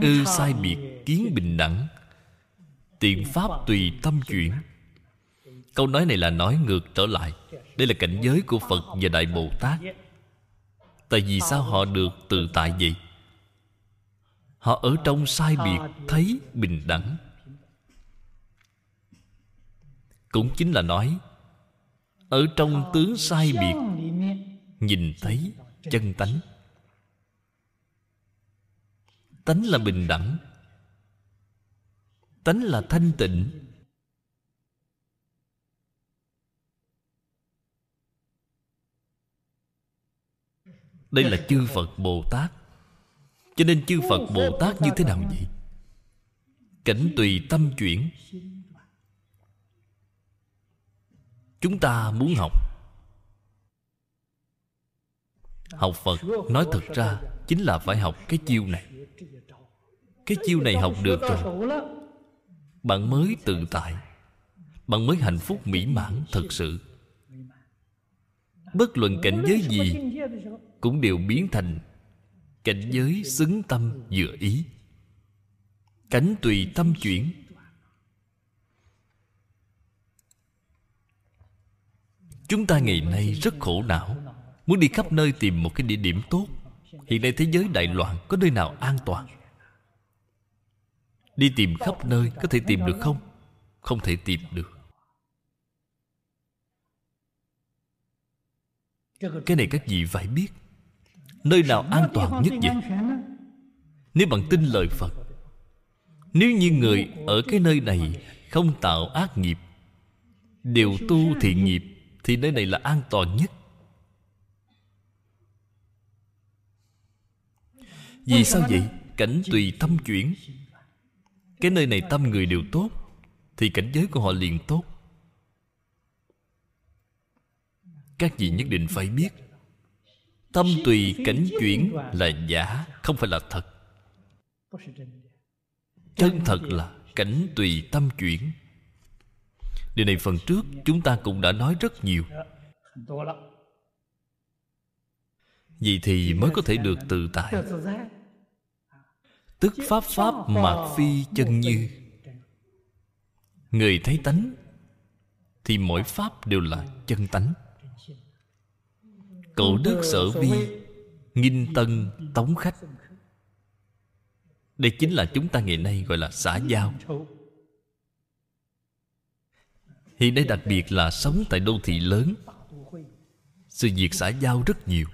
Ư sai biệt kiến bình đẳng. Tiện pháp tùy tâm chuyển. Câu nói này là nói ngược trở lại. Đây là cảnh giới của Phật và Đại Bồ Tát. Tại vì sao họ được tự tại vậy? Họ ở trong sai biệt Thấy bình đẳng. Cũng chính là nói Ở trong tướng sai biệt Nhìn thấy chân tánh Tánh là bình đẳng. Tánh là thanh tịnh. Đây là chư Phật Bồ Tát. Cho nên chư Phật Bồ Tát như thế nào vậy? Cảnh tùy tâm chuyển. Chúng ta muốn học. Học Phật, nói thật ra, Chính là phải học cái chiêu này. Cái chiêu này học được rồi. Bạn mới tự tại. Bạn mới hạnh phúc, mỹ mãn, thật sự. Bất luận cảnh giới gì Cũng đều biến thành Cảnh giới xứng tâm dựa ý. Cảnh tùy tâm chuyển. Chúng ta ngày nay rất khổ não, Muốn đi khắp nơi tìm một cái địa điểm tốt. Hiện nay thế giới đại loạn Có nơi nào an toàn? Đi tìm khắp nơi, Có thể tìm được không? Không thể tìm được. Cái này các vị phải biết. Nơi nào an toàn nhất vậy? Nếu bạn tin lời Phật, Nếu như người ở cái nơi này Không tạo ác nghiệp, Đều tu thiện nghiệp, Thì nơi này là an toàn nhất. Vì sao vậy? Cảnh tùy tâm chuyển. Cái nơi này tâm người đều tốt, Thì cảnh giới của họ liền tốt. Các vị nhất định phải biết, Tâm tùy cảnh chuyển là giả, Không phải là thật. Chân thật là cảnh tùy tâm chuyển. Điều này phần trước chúng ta cũng đã nói rất nhiều. Vì thì mới có thể được tự tại. Tức pháp pháp mạc phi chân như. Người thấy tánh, Thì mỗi pháp đều là chân tánh. Cậu đức sở vi, Nghinh tân tống khách. Đây chính là chúng ta ngày nay gọi là xã giao. Hiện nay đặc biệt là sống tại đô thị lớn, Sự việc xã giao rất nhiều.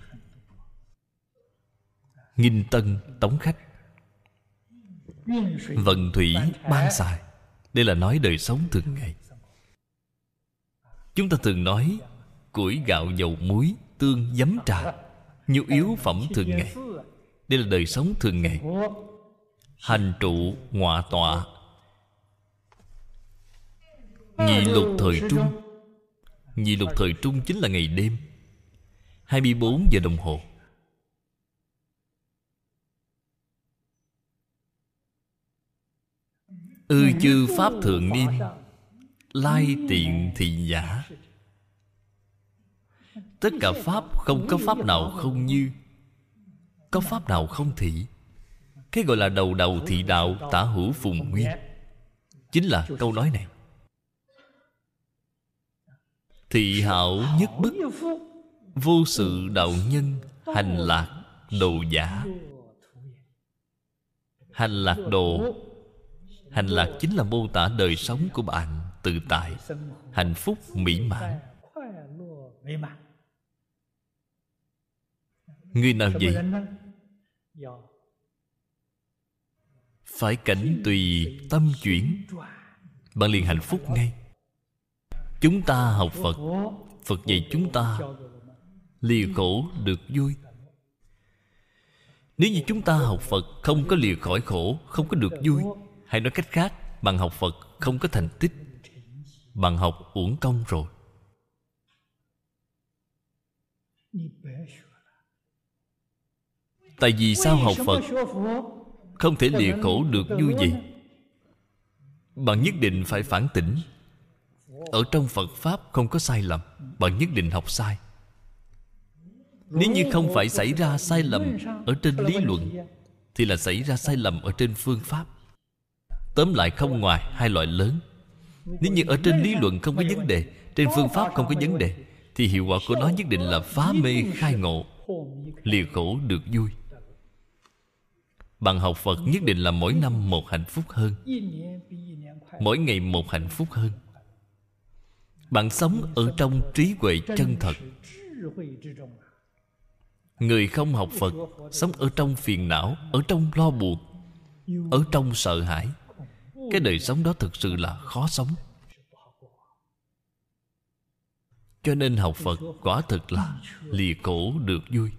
Nghinh tân tống khách. Vận thủy ban xài. Đây là nói đời sống thường ngày. Chúng ta thường nói, Củi gạo dầu muối, Tương giấm trà, Nhu yếu phẩm thường ngày. Đây là đời sống thường ngày. Hành trụ, ngọa tọa. Nhị lục thời trung. Nhị lục thời trung chính là ngày đêm. 24 giờ đồng hồ. Ư chư pháp thượng niên, Lai tiện thị giả. Tất cả pháp không có pháp nào không như, Có pháp nào không thị. Cái gọi là đầu đầu thị đạo tả hữu phùng nguyên. Chính là câu nói này. Thị hảo nhất bức, Vô sự đạo nhân, Hành lạc đồ giả. Hành lạc đồ Hành lạc chính là mô tả đời sống của bạn Tự tại, Hạnh phúc mỹ mãn. Người nào vậy? Phải cảnh tùy tâm chuyển, Bạn liền hạnh phúc ngay. Chúng ta học Phật Phật dạy chúng ta, Lìa khổ được vui. Nếu như chúng ta học Phật, Không có lìa khỏi khổ, Không có được vui hay nói cách khác, Bằng học Phật không có thành tích, Bằng học uổng công rồi. Tại vì sao học Phật Không thể lìa khổ được vui gì bạn nhất định phải phản tỉnh. Ở trong phật pháp không có sai lầm bạn nhất định học sai. Nếu như không phải xảy ra sai lầm ở trên lý luận, thì là xảy ra sai lầm ở trên phương pháp tóm lại không ngoài hai loại lớn. Nếu như ở trên lý luận không có vấn đề trên phương pháp không có vấn đề thì hiệu quả của nó nhất định là phá mê khai ngộ lìa khổ được vui. Bạn học phật nhất định là mỗi năm một hạnh phúc hơn mỗi ngày một hạnh phúc hơn. Bạn sống ở trong trí huệ chân thật. Người không học phật sống ở trong phiền não ở trong lo buồn, ở trong sợ hãi cái đời sống đó thực sự là khó sống. Cho nên học phật quả thực là lìa khổ được vui,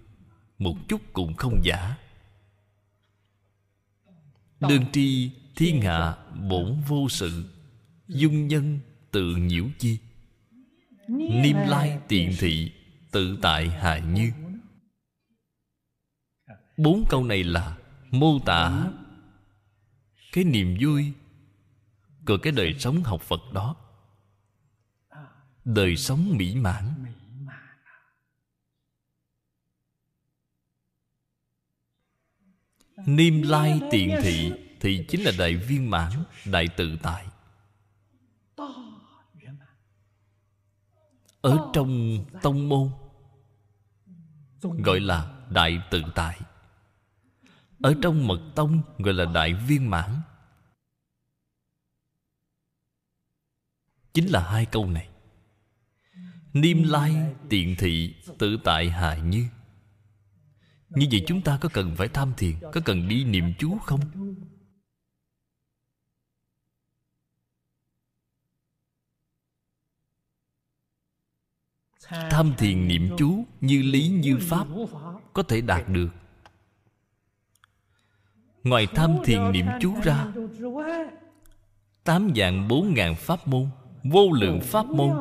một chút cũng không giả. Đương tri thiên hạ bổn vô sự, dung nhân tự nhiễu chi. Niêm lai tiện thị, tự tại hại như. Bốn câu này là mô tả cái niềm vui của cái đời sống học phật đó. Đời sống mỹ mãn. Niêm lai tiện thị, thì chính là đại viên mãn, đại tự tại. Ở trong tông môn, gọi là đại tự tại. Ở trong mật tông, gọi là đại viên mãn. Chính là hai câu này. Niêm lai tiện thị tự tại hại như. Như vậy chúng ta có cần phải tham thiền, có cần đi niệm chú không? Tham thiền niệm chú như lý như pháp có thể đạt được. Ngoài tham thiền niệm chú ra, tám dạng bốn ngàn pháp môn vô lượng pháp môn.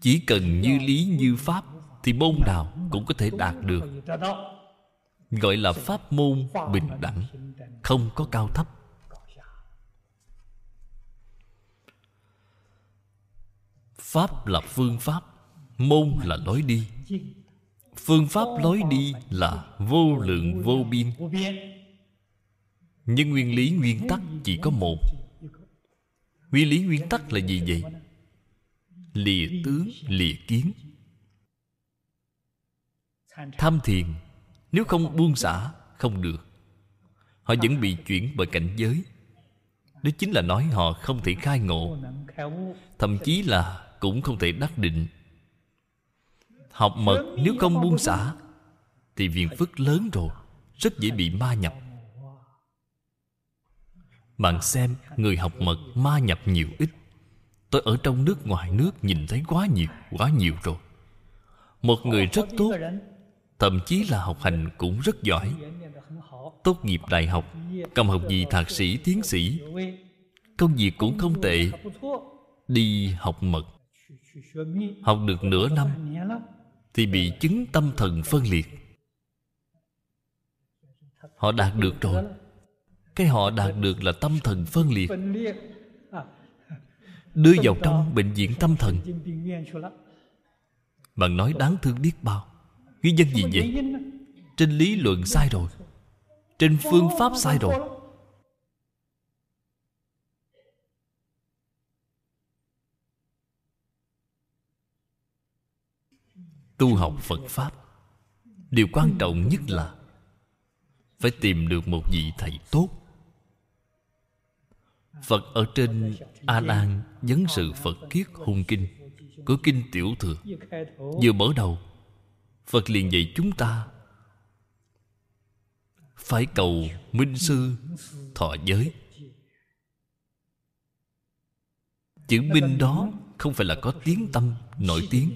Chỉ cần như lý như pháp thì môn nào cũng có thể đạt được. Gọi là pháp môn bình đẳng, không có cao thấp. Pháp là phương pháp, môn là lối đi. Phương pháp lối đi là vô lượng vô biên. Nhưng nguyên lý nguyên tắc chỉ có một nguyên lý nguyên tắc là gì vậy? Lìa tướng, lìa kiến. Tham thiền, nếu không buông xả, không được. Họ vẫn bị chuyển bởi cảnh giới. Đó chính là nói họ không thể khai ngộ. Thậm chí là cũng không thể đắc định. Học mật, nếu không buông xả, thì viện phức lớn rồi, rất dễ bị ma nhập bạn xem, người học mật ma nhập nhiều ít. Tôi ở trong nước ngoài nước nhìn thấy quá nhiều quá nhiều rồi. Một người rất tốt, thậm chí là học hành cũng rất giỏi. Tốt nghiệp đại học, cầm học gì thạc sĩ, tiến sĩ. Công việc cũng không tệ. Đi học mật. Học được nửa năm thì bị chứng tâm thần phân liệt. Họ đạt được rồi cái họ đạt được là tâm thần phân liệt. Đưa vào trong bệnh viện tâm thần. Bạn nói đáng thương biết bao. Nguyên nhân gì vậy? trên lý luận sai rồi. Trên phương pháp sai rồi. tu học phật pháp. Điều quan trọng nhất là phải tìm được một vị thầy tốt phật ở trên a Lan vấn sự phật kiết hùng kinh. Của kinh tiểu thừa. Vừa mở đầu, phật liền dạy chúng ta phải cầu minh sư thọ giới. Chữ minh đó không phải là có tiếng tâm nổi tiếng.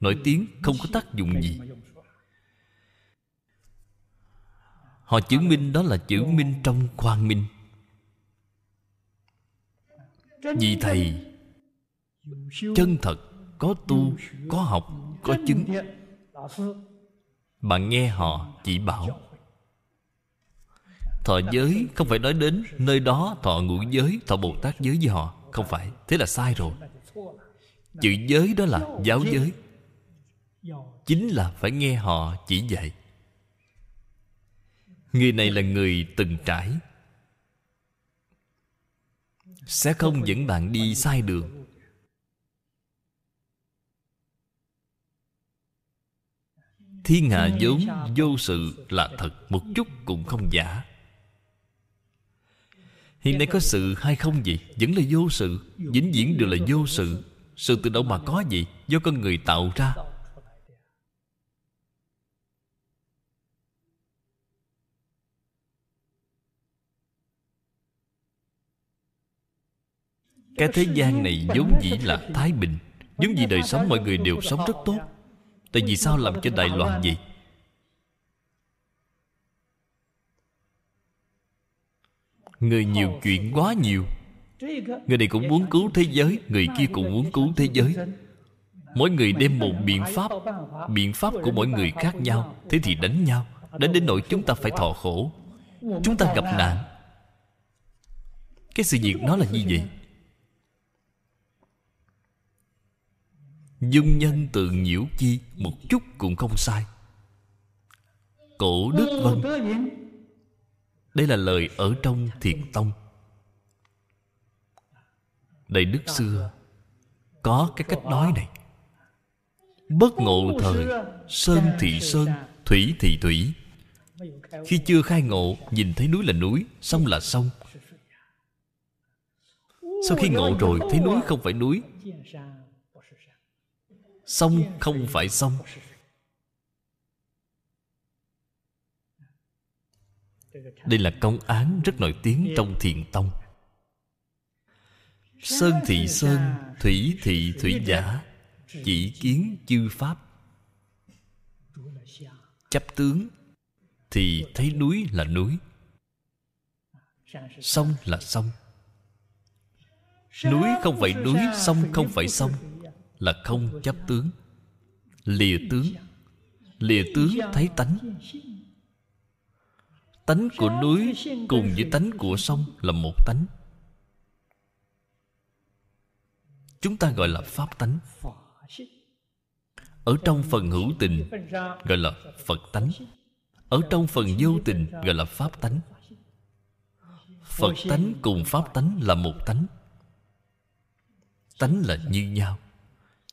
Nổi tiếng không có tác dụng gì. Họ chứng minh đó là chữ minh trong quang minh vì thầy chân thật có tu có học có chứng. bạn nghe họ chỉ bảo Thọ giới không phải nói đến Nơi đó thọ ngũ giới Thọ Bồ Tát giới với họ. Không phải Thế là sai rồi. Chữ giới đó là giáo giới. Chính là phải nghe họ chỉ dạy. Người này là người từng trải sẽ không dẫn bạn đi sai đường. Thiên hạ vốn, vô sự là thật, Một chút cũng không giả. Hiện nay có sự hay không gì Vẫn là vô sự. Vĩnh viễn đều là vô sự. Sự từ đâu mà có gì Do con người tạo ra. Cái thế gian này giống dĩ là thái bình. Giống dĩ đời sống mọi người đều sống rất tốt. Tại vì sao làm cho đại loạn vậy? Người nhiều chuyện quá nhiều. Người này cũng muốn cứu thế giới, Người kia cũng muốn cứu thế giới. Mỗi người đem một biện pháp Biện pháp của mỗi người khác nhau. Thế thì đánh nhau, đánh đến nỗi chúng ta phải thọ khổ. Chúng ta gặp nạn. Cái sự việc nó là như vậy. Dung nhân tự nhiễu chi Một chút cũng không sai. Cổ Đức Vân. Đây là lời ở trong Thiệt Tông. Đại Đức xưa Có cái cách nói này. Bất ngộ thời Sơn thị sơn Thủy thị thủy. Khi chưa khai ngộ Nhìn thấy núi là núi Sông là sông Sau khi ngộ rồi. Thấy núi không phải núi Sông không phải sông Đây là công án rất nổi tiếng trong thiền tông. Sơn thị sơn, Thủy thị thủy giả, Chỉ kiến chư pháp. Chấp tướng, Thì thấy núi là núi. Sông là sông Núi không phải núi Sông không phải sông là không chấp tướng. Lìa tướng Lìa tướng thấy tánh. Tánh của núi Cùng với tánh của sông Là một tánh. Chúng ta gọi là Pháp tánh. Ở trong phần hữu tình, Gọi là Phật tánh. Ở trong phần vô tình, Gọi là Pháp tánh. Phật tánh cùng Pháp tánh là một tánh. Tánh là như nhau.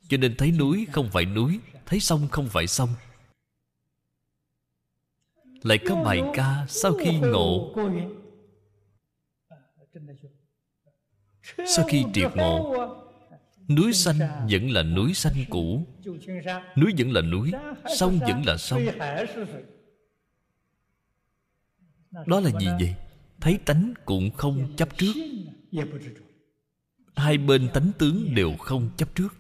Cho nên thấy núi không phải núi, Thấy sông không phải sông. Lại có bài ca Sau khi ngộ. Sau khi triệt ngộ, Núi xanh vẫn là núi xanh cũ. Núi vẫn là núi, Sông vẫn là sông. Đó là gì vậy? Thấy tánh cũng không chấp trước. Hai bên tánh tướng đều không chấp trước.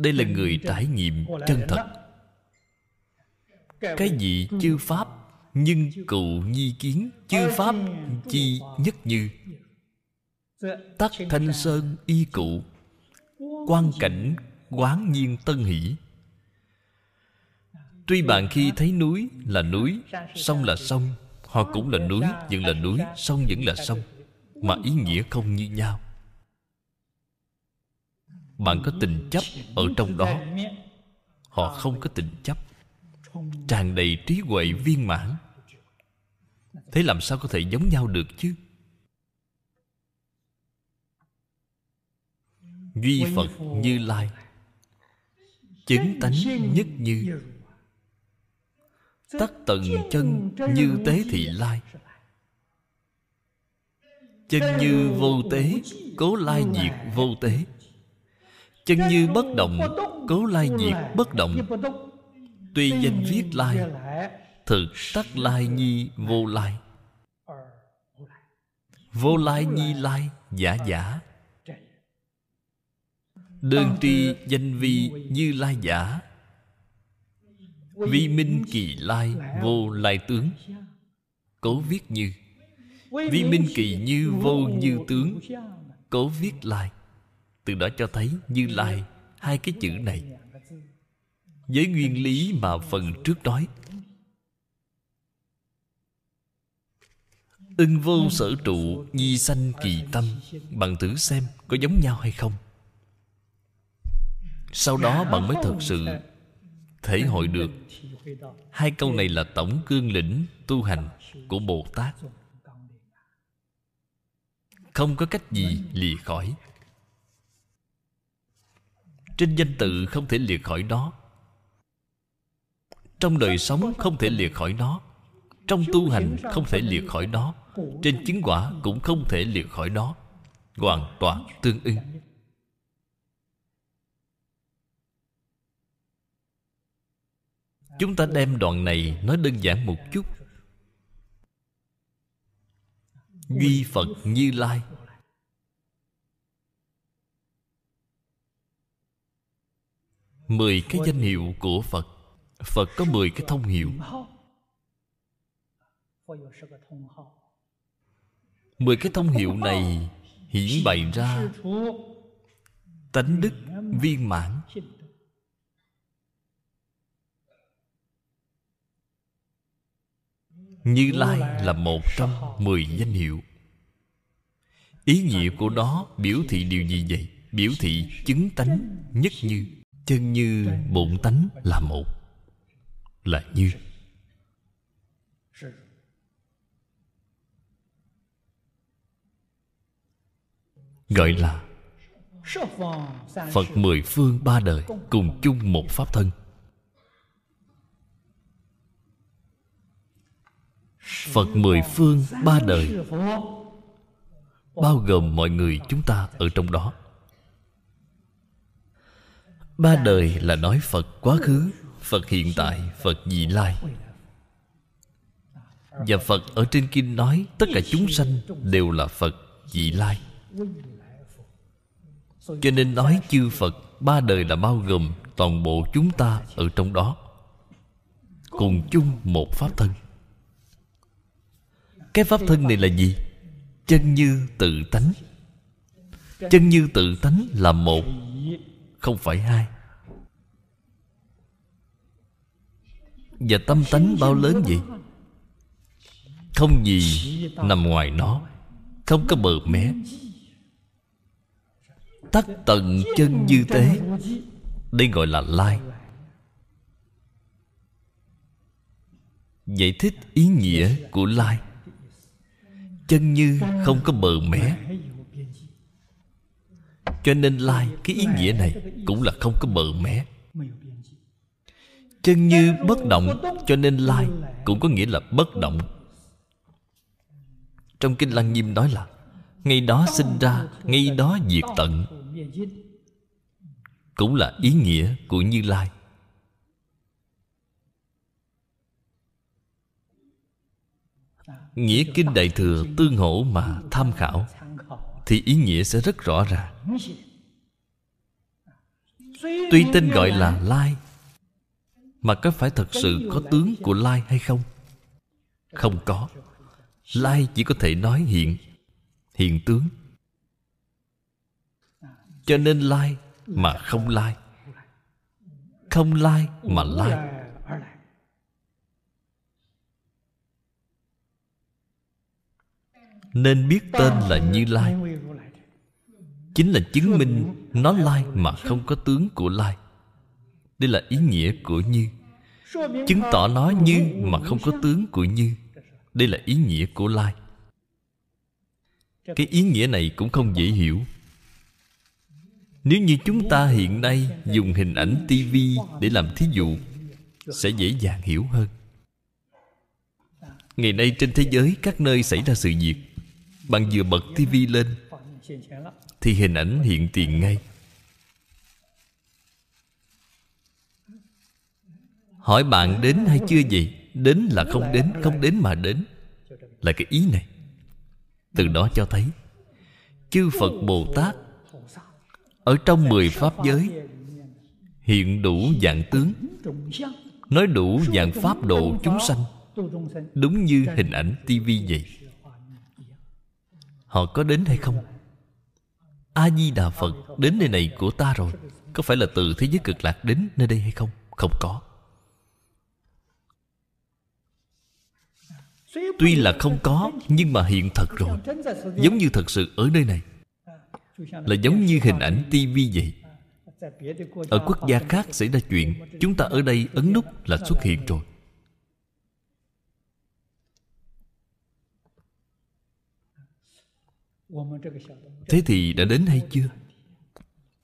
Đây là người trải nghiệm chân thật. Cái gì chư Pháp Nhưng cụ nhi kiến, Chư Pháp chi nhất như? Tắc thanh sơn y cụ Quan cảnh quán nhiên tân hỷ. Tuy bạn khi thấy núi là núi, Sông là sông, Họ cũng là núi, vẫn là núi, Sông vẫn là sông, Mà ý nghĩa không như nhau. Bạn có tình chấp ở trong đó. Họ không có tình chấp. Tràn đầy trí huệ viên mãn. Thế làm sao có thể giống nhau được chứ? Duy Phật Như Lai. Chứng tánh nhất như. Tắc tận chân như tế thị lai. Chân như vô tế, Cố lai diệt vô tế. Chân như bất động Cố lai diệt bất động. Tuy danh viết lai, Thực tắc lai nhi vô lai. Vô lai nhi lai, giả giả. Đơn tri danh vi như lai giả. Vi minh kỳ lai vô lai tướng. Cố viết như. Vi minh kỳ như vô như tướng. Cố viết lai. Từ đó cho thấy như lai Hai cái chữ này. Với nguyên lý mà phần trước nói. Ưng vô sở trụ, Nhi sanh kỳ tâm. Bạn thử xem có giống nhau hay không. Sau đó bạn mới thật sự Thể hội được. Hai câu này là tổng cương lĩnh Tu hành của Bồ Tát. Không có cách gì lìa khỏi. Trên danh tự không thể liệt khỏi đó Trong đời sống không thể liệt khỏi nó. Trong tu hành không thể liệt khỏi nó. Trên chứng quả cũng không thể liệt khỏi nó. Hoàn toàn tương ưng. Chúng ta đem đoạn này nói đơn giản một chút. Duy Phật Như Lai. Mười cái danh hiệu của Phật. Phật có mười cái thông hiệu. Mười cái thông hiệu này hiển bày ra Tánh đức viên mãn. Như Lai là một trong mười danh hiệu. Ý nghĩa của đó biểu thị điều gì vậy? Biểu thị chứng tánh nhất như. Chân như bụng tánh là một, Là như. Gọi là Phật mười phương ba đời Cùng chung một pháp thân. Phật mười phương ba đời, Bao gồm mọi người chúng ta ở trong đó. Ba đời là nói Phật quá khứ, Phật hiện tại, Phật vị lai. Và Phật ở trên kinh nói Tất cả chúng sanh đều là Phật vị lai. Cho nên nói chư Phật, Ba đời là bao gồm toàn bộ chúng ta ở trong đó, Cùng chung một Pháp thân. Cái pháp thân này là gì? Chân như tự tánh. Chân như tự tánh là một không phải hai. Và tâm tánh bao lớn vậy? Không gì nằm ngoài nó, không có bờ mé. Tắt tận chân như tế đây gọi là lai. Giải thích ý nghĩa của lai. Chân như không có bờ mé cho nên lai cái ý nghĩa này cũng là không có bờ mé. Chân như bất động, cho nên lai cũng có nghĩa là bất động. Trong kinh lăng nghiêm nói là ngay đó sinh ra ngay đó diệt tận. Cũng là ý nghĩa của như lai. Nghĩa kinh Đại Thừa tương hỗ mà tham khảo. Thì ý nghĩa sẽ rất rõ ràng. Tuy tên gọi là Lai, Mà có phải thật sự có tướng của Lai hay không? Không có. Lai chỉ có thể nói hiện Hiện tướng. Cho nên Lai mà không Lai. Không Lai mà Lai. Nên biết tên là Như Lai. Chính là chứng minh Nó Lai mà không có tướng của Lai. Đây là ý nghĩa của Như. Chứng tỏ nó Như mà không có tướng của Như. Đây là ý nghĩa của Lai. Cái ý nghĩa này cũng không dễ hiểu. Nếu như chúng ta hiện nay Dùng hình ảnh tivi để làm thí dụ, Sẽ dễ dàng hiểu hơn. Ngày nay trên thế giới, Các nơi xảy ra sự việc, bạn vừa bật tivi lên thì hình ảnh hiện tiền ngay. Hỏi bạn đến hay chưa gì Đến là không đến Không đến mà đến. Là cái ý này. Từ đó cho thấy, Chư Phật Bồ Tát Ở trong mười Pháp giới Hiện đủ dạng tướng, Nói đủ dạng Pháp độ chúng sanh, Đúng như hình ảnh tivi vậy. Họ có đến hay không? A-di-đà Phật đến nơi này của ta rồi. Có phải là từ thế giới cực lạc đến nơi đây hay không? Không có. Tuy là không có, nhưng mà hiện thật rồi. Giống như thật sự ở nơi này. Là giống như hình ảnh tivi vậy. Ở quốc gia khác xảy ra chuyện, chúng ta ở đây ấn nút là xuất hiện rồi thế thì đã đến hay chưa?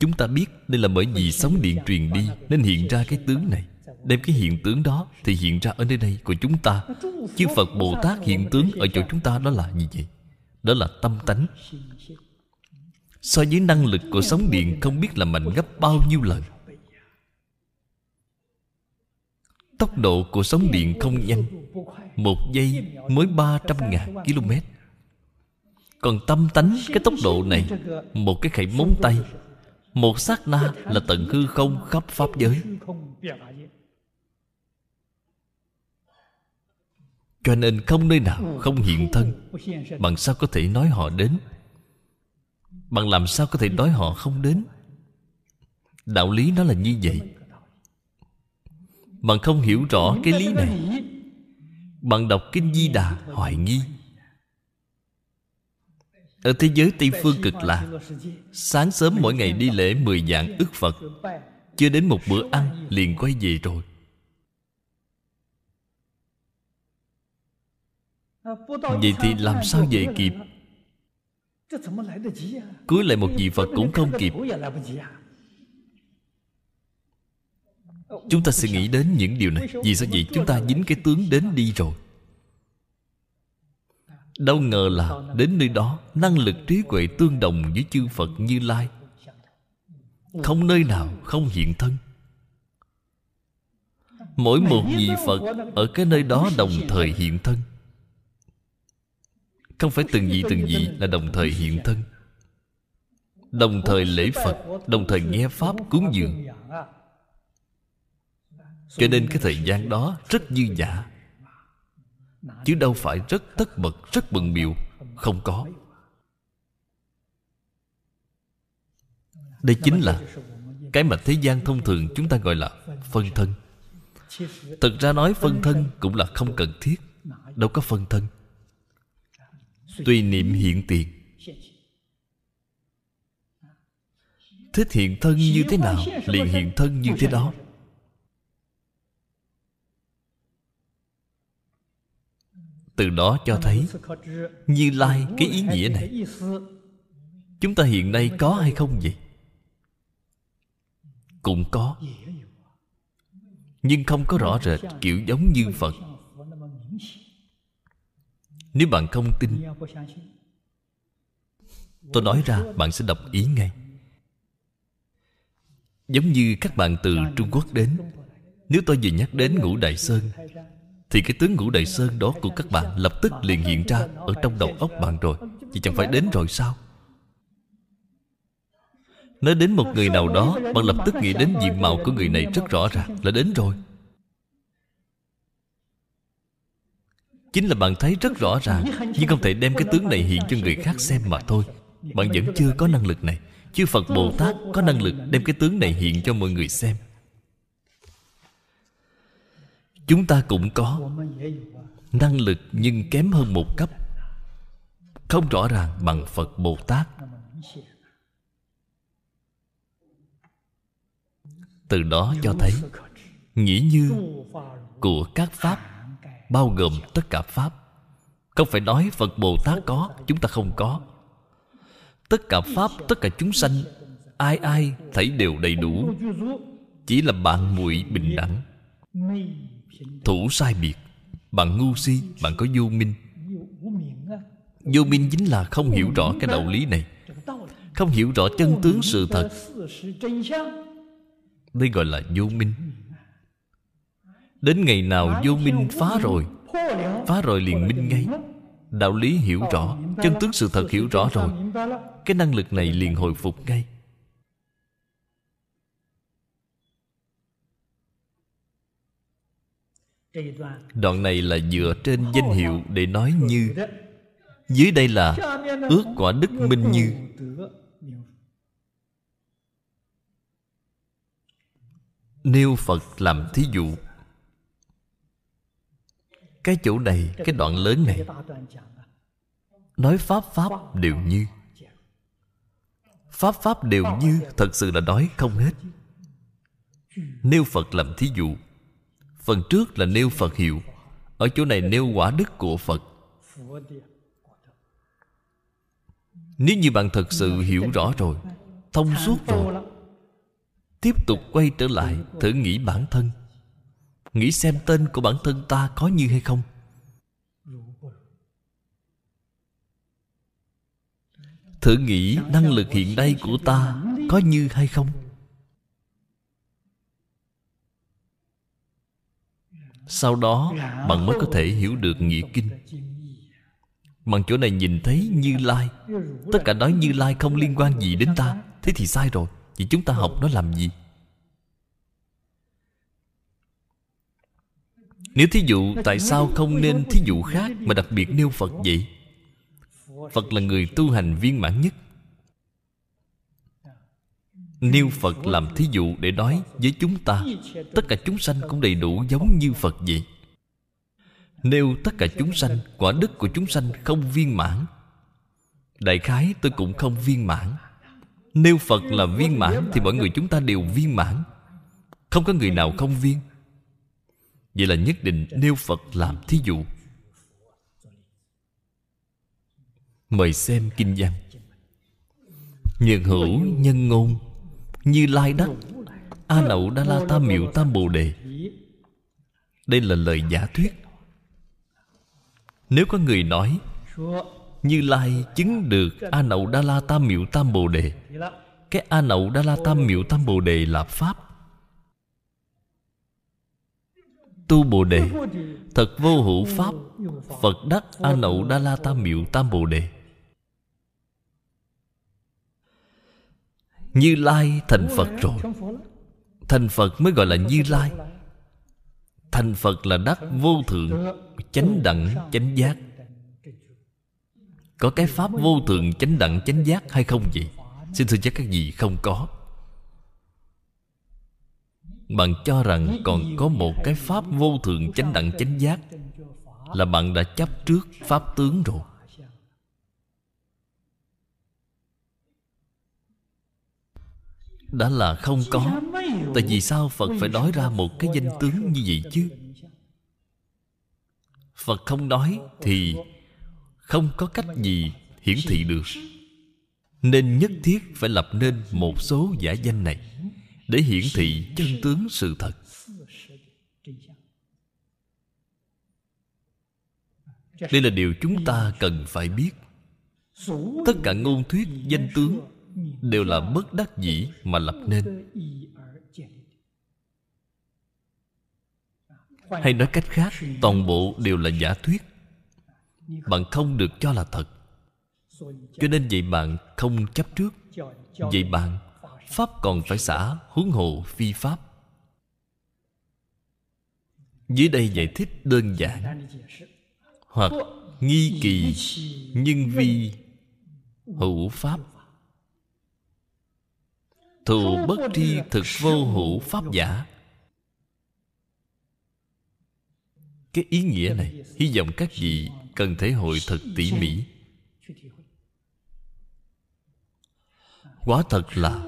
Chúng ta biết đây là bởi vì sóng điện truyền đi nên hiện ra cái tướng này. Đem cái hiện tướng đó thì hiện ra ở nơi đây của chúng ta. Chư phật bồ tát hiện tướng ở chỗ chúng ta đó là gì vậy? Đó là tâm tánh. So với năng lực của sóng điện không biết là mạnh gấp bao nhiêu lần. Tốc độ của sóng điện không nhanh. Một giây mới ba trăm ngàn km còn tâm tánh cái tốc độ này, một cái khẩy móng tay, một sát na là tận hư không khắp pháp giới. Cho nên không nơi nào không hiện thân. Bằng sao có thể nói họ đến? Bằng làm sao có thể nói họ không đến? Đạo lý nó là như vậy. Bằng không hiểu rõ cái lý này, bằng đọc kinh di đà hoài nghi ở thế giới Tây Phương cực lạc Sáng sớm mỗi ngày đi lễ mười dạng ức Phật. Chưa đến một bữa ăn liền quay về rồi. Vậy thì làm sao về kịp? Cưới lại một vị Phật cũng không kịp. Chúng ta sẽ nghĩ đến những điều này. Vì sao vậy? Chúng ta dính cái tướng đến đi rồi Đâu ngờ là đến nơi đó, Năng lực trí huệ tương đồng với chư Phật Như Lai. Không nơi nào không hiện thân. Mỗi một vị Phật Ở cái nơi đó đồng thời hiện thân. Không phải từng vị từng vị là đồng thời hiện thân. Đồng thời lễ Phật, Đồng thời nghe Pháp cúng dường. Cho nên cái thời gian đó rất dư giả chứ đâu phải rất tất bật, rất bận biệu không có. Đây chính là cái mà thế gian thông thường chúng ta gọi là phân thân. Thực ra nói phân thân cũng là không cần thiết. Đâu có phân thân. Tùy niệm hiện tiền. Thích hiện thân như thế nào, liền hiện thân như thế đó. Từ đó cho thấy như lai cái ý nghĩa này. Chúng ta hiện nay có hay không vậy? Cũng có. Nhưng không có rõ rệt, kiểu giống như phật. Nếu bạn không tin, tôi nói ra, bạn sẽ đọc ý ngay. Giống như các bạn từ trung quốc đến, nếu tôi vừa nhắc đến ngũ đại sơn thì cái tướng ngũ đại sơn đó của các bạn Lập tức liền hiện ra Ở trong đầu óc bạn rồi. Thì chẳng phải đến rồi sao? Nói đến một người nào đó, Bạn lập tức nghĩ đến diện mạo của người này rất rõ ràng Là đến rồi. Chính là bạn thấy rất rõ ràng, Nhưng không thể đem cái tướng này hiện cho người khác xem mà thôi. Bạn vẫn chưa có năng lực này. Chư Phật Bồ Tát có năng lực đem cái tướng này hiện cho mọi người xem chúng ta cũng có. Năng lực nhưng kém hơn một cấp. Không rõ ràng bằng phật bồ tát. Từ đó cho thấy, nghĩ như của các pháp, bao gồm tất cả pháp. Không phải nói phật bồ tát có, chúng ta không có. Tất cả pháp, tất cả chúng sanh, ai ai thấy đều đầy đủ. Chỉ là bạn muội bình đẳng thủ sai biệt. Bạn ngu si, bạn có vô minh. Vô minh chính là không hiểu rõ cái đạo lý này. Không hiểu rõ chân tướng sự thật. Đây gọi là vô minh. Đến ngày nào vô minh phá rồi phá rồi liền minh ngay. Đạo lý hiểu rõ, chân tướng sự thật hiểu rõ rồi. Cái năng lực này liền hồi phục ngay. Đoạn này là dựa trên danh hiệu để nói như, Dưới đây là ước quả đức minh như. Nêu Phật làm thí dụ, cái chỗ này, cái đoạn lớn này, nói pháp pháp đều như. Pháp pháp đều như thật sự là nói không hết. Nêu phật làm thí dụ phần trước là nêu phật hiệu. Ở chỗ này nêu quả đức của phật. Nếu như bạn thật sự hiểu rõ rồi, thông suốt rồi, tiếp tục quay trở lại thử nghĩ bản thân. Nghĩ xem tên của bản thân ta có như hay không. Thử nghĩ năng lực hiện nay của ta có như hay không? Sau đó bạn mới có thể hiểu được nghĩa kinh. bằng chỗ này nhìn thấy như lai. Tất cả nói như lai không liên quan gì đến ta. Thế thì sai rồi. Vì chúng ta học nó làm gì? Nếu thí dụ tại sao không nên thí dụ khác mà đặc biệt nêu phật vậy? Phật là người tu hành viên mãn nhất nêu phật làm thí dụ để nói với chúng ta, tất cả chúng sanh cũng đầy đủ giống như phật vậy. Nêu tất cả chúng sanh, quả đức của chúng sanh không viên mãn, đại khái tôi cũng không viên mãn. Nêu phật là viên mãn thì mọi người chúng ta đều viên mãn. Không có người nào không viên. Vậy là nhất định nêu phật làm thí dụ. Mời xem kinh văn. Nhân hữu nhân ngôn như lai đắc a nậu đa la tam miệu tam bồ đề. Đây là lời giả thuyết. Nếu có người nói như lai chứng được a nậu đa la tam miệu tam bồ đề cái a nậu đa la tam miệu tam bồ đề là pháp. Tu bồ đề thật vô hữu pháp phật đắc a nậu đa la tam miệu tam bồ đề như lai thành phật rồi. Thành phật mới gọi là như lai. Thành phật là đắc vô thượng, chánh đẳng, chánh giác. Có cái pháp vô thượng, chánh đẳng, chánh giác hay không vậy? Xin thưa chắc các vị không có. Bạn cho rằng còn có một cái pháp vô thượng, chánh đẳng, chánh giác là bạn đã chấp trước pháp tướng rồi. Đã là không có. Tại vì sao phật phải nói ra một cái danh tướng như vậy chứ? Phật không nói thì không có cách gì hiển thị được. Nên nhất thiết phải lập nên một số giả danh này để hiển thị chân tướng sự thật. Đây là điều chúng ta cần phải biết. Tất cả ngôn thuyết danh tướng đều là bất đắc dĩ mà lập nên. Hay nói cách khác, toàn bộ đều là giả thuyết. Bạn không được cho là thật. Cho nên vậy bạn không chấp trước. Vậy bạn, pháp còn phải xả huống hồ phi pháp. Dưới đây giải thích đơn giản. Hoặc nghi kỳ, nhưng vi hữu pháp thù bất tri thực vô hữu pháp giả. Cái ý nghĩa này hy vọng các vị cần thể hội thật tỉ mỉ. Quả thật là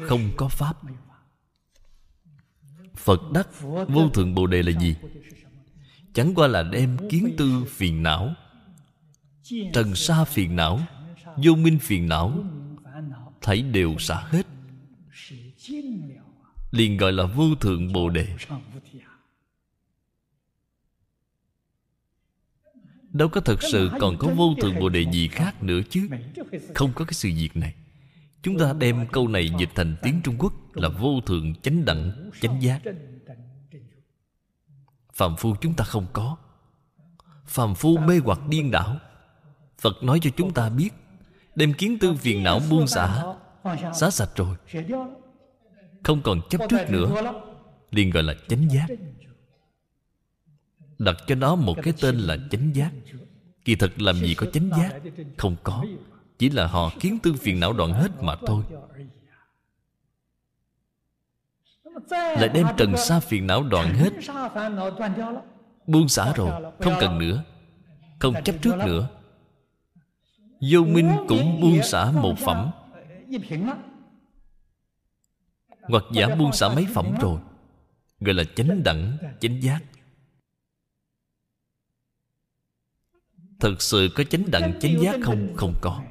không có pháp. phật đắc vô thượng bồ đề là gì? Chẳng qua là đem kiến tư phiền não trần sa phiền não vô minh phiền não. thấy đều xả hết liền gọi là vô thượng bồ đề. Đâu có thật sự còn có vô thượng bồ đề gì khác nữa chứ? Không có cái sự việc này. Chúng ta đem câu này dịch thành tiếng trung quốc là vô thượng chánh đẳng, chánh giác. Phàm phu chúng ta không có. Phàm phu mê hoặc điên đảo. Phật nói cho chúng ta biết, đem kiến tư phiền não buông xả xả sạch rồi không còn chấp trước nữa. liền gọi là chánh giác. Đặt cho nó một cái tên là chánh giác. Kỳ thực làm gì có chánh giác? Không có. Chỉ là họ kiến tư phiền não đoạn hết mà thôi. Lại đem trần sa phiền não đoạn hết. Buông xả rồi không cần nữa. Không chấp trước nữa. Vô minh cũng buông xả một phẩm hoặc giả buông xả mấy phẩm rồi, gọi là chánh đẳng, chánh giác. Thật sự có chánh đẳng, chánh giác không? Không có.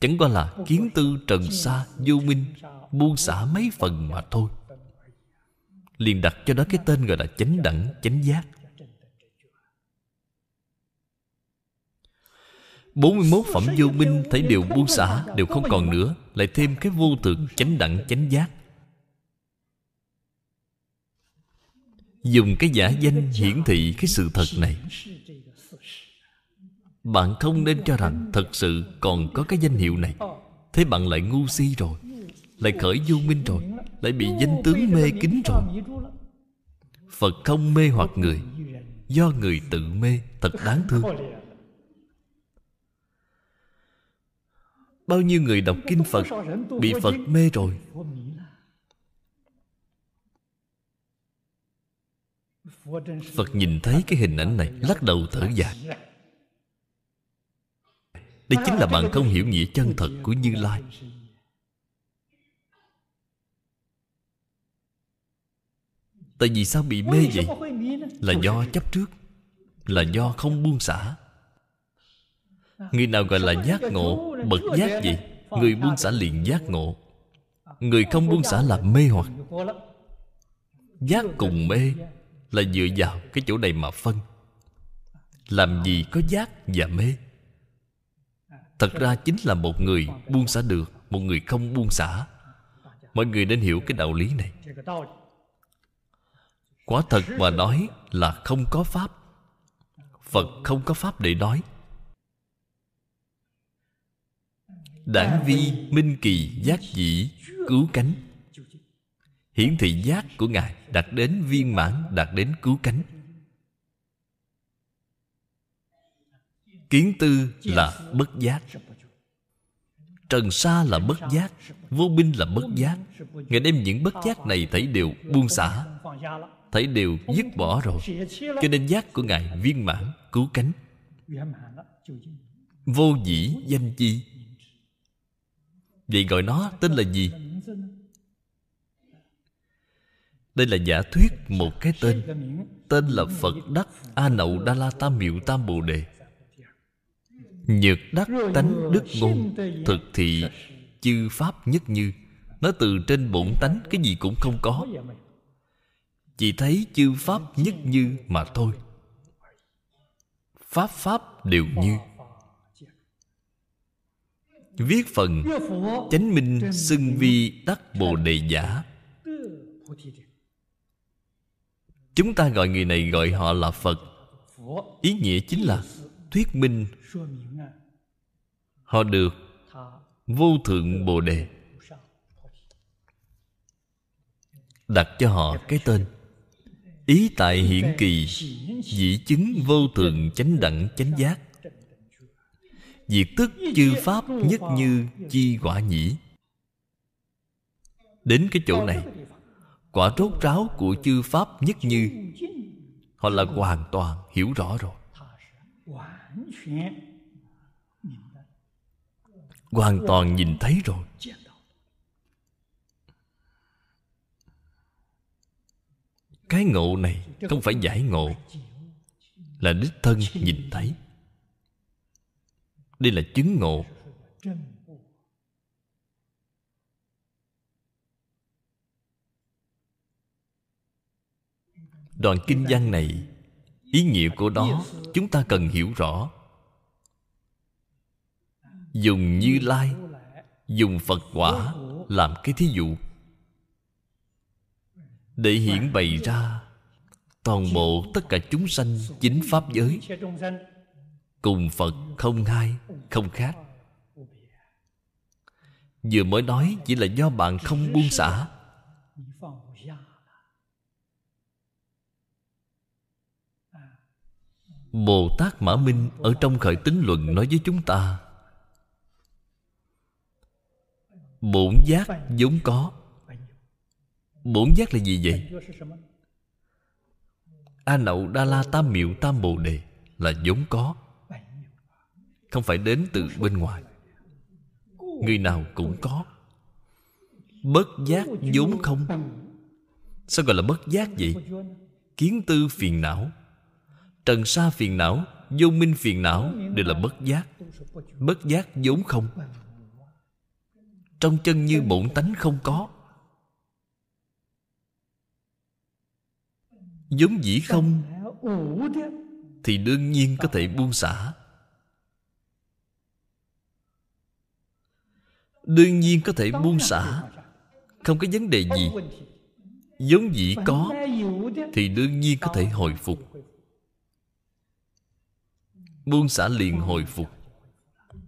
Chẳng qua là kiến tư trần xa vô minh, buông xả mấy phần mà thôi. Liền đặt cho đó cái tên gọi là chánh đẳng, chánh giác. 41 phẩm vô minh thấy đều buông xả, Đều không còn nữa, Lại thêm cái vô thực chánh đẳng, chánh giác. Dùng cái giả danh hiển thị cái sự thật này. Bạn không nên cho rằng Thật sự còn có cái danh hiệu này. Thế bạn lại ngu si rồi, Lại khởi vô minh rồi, Lại bị danh tướng mê kính rồi. Phật không mê hoặc người, Do người tự mê, Thật đáng thương. Bao nhiêu người đọc kinh Phật Bị Phật mê rồi? Phật nhìn thấy cái hình ảnh này, Lắc đầu thở dài. Đây chính là bạn không hiểu nghĩa chân thật của Như Lai. Tại vì sao bị mê vậy? Là do chấp trước, Là do không buông xả. Người nào gọi là giác ngộ, Bậc giác gì? Người buông xả liền giác ngộ. Người không buông xả là mê hoặc. Giác cùng mê Là dựa vào cái chỗ này mà phân. Làm gì có giác và mê? Thật ra chính là một người buông xả được, Một người không buông xả. Mọi người nên hiểu cái đạo lý này. Quả thật mà nói là không có Pháp. Phật không có Pháp để nói. Đảng vi minh kỳ giác dĩ cứu cánh. Hiển thị giác của Ngài đạt đến viên mãn Đạt đến cứu cánh. Kiến tư là bất giác. Trần sa là bất giác Vô binh là bất giác. Ngài đem những bất giác này thấy đều buông xả Thấy đều dứt bỏ rồi. Cho nên giác của Ngài viên mãn cứu cánh. Vô dĩ danh chi Vậy gọi nó tên là gì? Đây là giả thuyết một cái tên. Tên là Phật Đắc A Nậu Đa La Tam Miệu Tam Bồ Đề. Nhược đắc tánh đức ngôn Thực thị chư pháp nhất như. Nó từ trên bổn tánh, Cái gì cũng không có. Chỉ thấy chư pháp nhất như mà thôi. Pháp pháp đều như. Viết phần Chánh minh xưng vi đắc bồ đề giả. Chúng ta gọi người này gọi họ là Phật. Ý nghĩa chính là Thuyết minh Họ được Vô thượng bồ đề. Đặt cho họ cái tên. Ý tại hiển kỳ, Dĩ chứng vô thượng chánh đẳng chánh giác. Diệt tức chư pháp nhất như chi quả nhĩ. Đến cái chỗ này, Quả rốt ráo của chư pháp nhất như, Họ là hoàn toàn hiểu rõ rồi. Hoàn toàn nhìn thấy rồi. Cái ngộ này không phải giải ngộ, Là đích thân nhìn thấy đây là chứng ngộ. Đoạn kinh văn này, Ý nghĩa của đó Chúng ta cần hiểu rõ. Dùng như lai, Dùng Phật quả Làm cái thí dụ. Để hiển bày ra Toàn bộ tất cả chúng sanh Chính Pháp giới cùng phật không hai, không khác. Vừa mới nói chỉ là do bạn không buông xả. Bồ tát mã minh ở trong khởi tính luận nói với chúng ta, bổn giác vốn có. Bổn giác là gì vậy? A nậu đa la tam miệu tam bồ đề là vốn có không phải đến từ bên ngoài. Người nào cũng có. Bất giác vốn không. Sao gọi là bất giác vậy? Kiến tư phiền não. Trần sa phiền não, vô minh phiền não đều là bất giác. Bất giác vốn không. Trong chân như bổn tánh không có. Vốn dĩ không, thì đương nhiên có thể buông xả. Đương nhiên có thể buông xả. không có vấn đề gì. giống dĩ có thì đương nhiên có thể hồi phục. Buông xả liền hồi phục.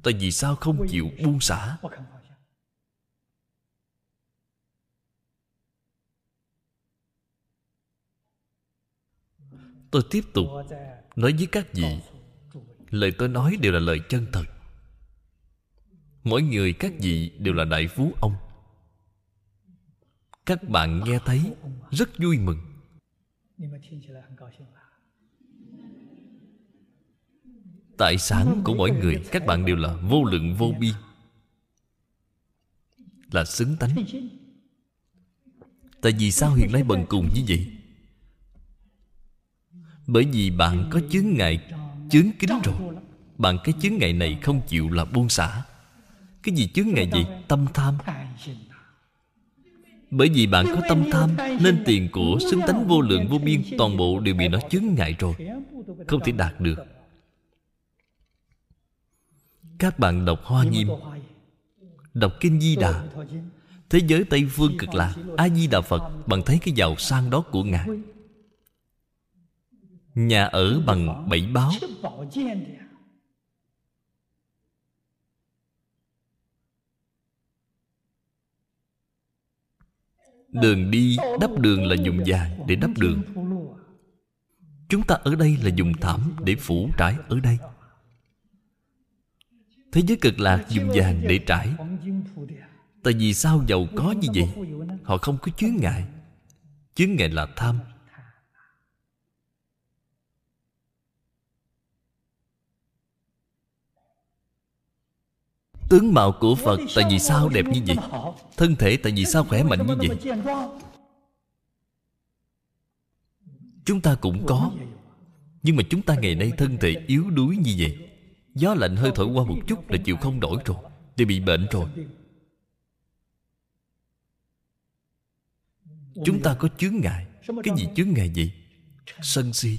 tại vì sao không chịu buông xả? Tôi tiếp tục nói với các vị. Lời tôi nói đều là lời chân thật mỗi người các vị đều là đại phú ông. Các bạn nghe thấy, rất vui mừng. Tài sản của mỗi người, các bạn đều là vô lượng vô biên là xứng tánh. Tại vì sao hiện nay bần cùng như vậy? Bởi vì bạn có chướng ngại, chướng kính rồi. Bạn cái chướng ngại này không chịu là buông xả cái gì chướng ngại gì? Tâm tham. Bởi vì bạn có tâm tham, Nên tiền của, xứng tánh vô lượng, vô biên, Toàn bộ đều bị nó chướng ngại rồi. Không thể đạt được. Các bạn đọc Hoa Nghiêm, Đọc Kinh Di Đà. Thế giới Tây Phương cực lạc, A-di-đà Phật Bạn thấy cái giàu sang đó của Ngài. Nhà ở bằng bảy báo Đường đi, đắp đường là dùng vàng để đắp đường. Chúng ta ở đây là dùng thảm để phủ trải ở đây. Thế giới cực lạc dùng vàng để trải. Tại vì sao giàu có như vậy? Họ không có chướng ngại. Chướng ngại là tham. Tướng mạo của Phật tại vì sao đẹp như vậy Thân thể tại vì sao khỏe mạnh như vậy Chúng ta cũng có Nhưng mà chúng ta ngày nay thân thể yếu đuối như vậy Gió lạnh hơi thổi qua một chút là chịu không nổi rồi Thì bị bệnh rồi Chúng ta có chướng ngại Cái gì chướng ngại gì Sân si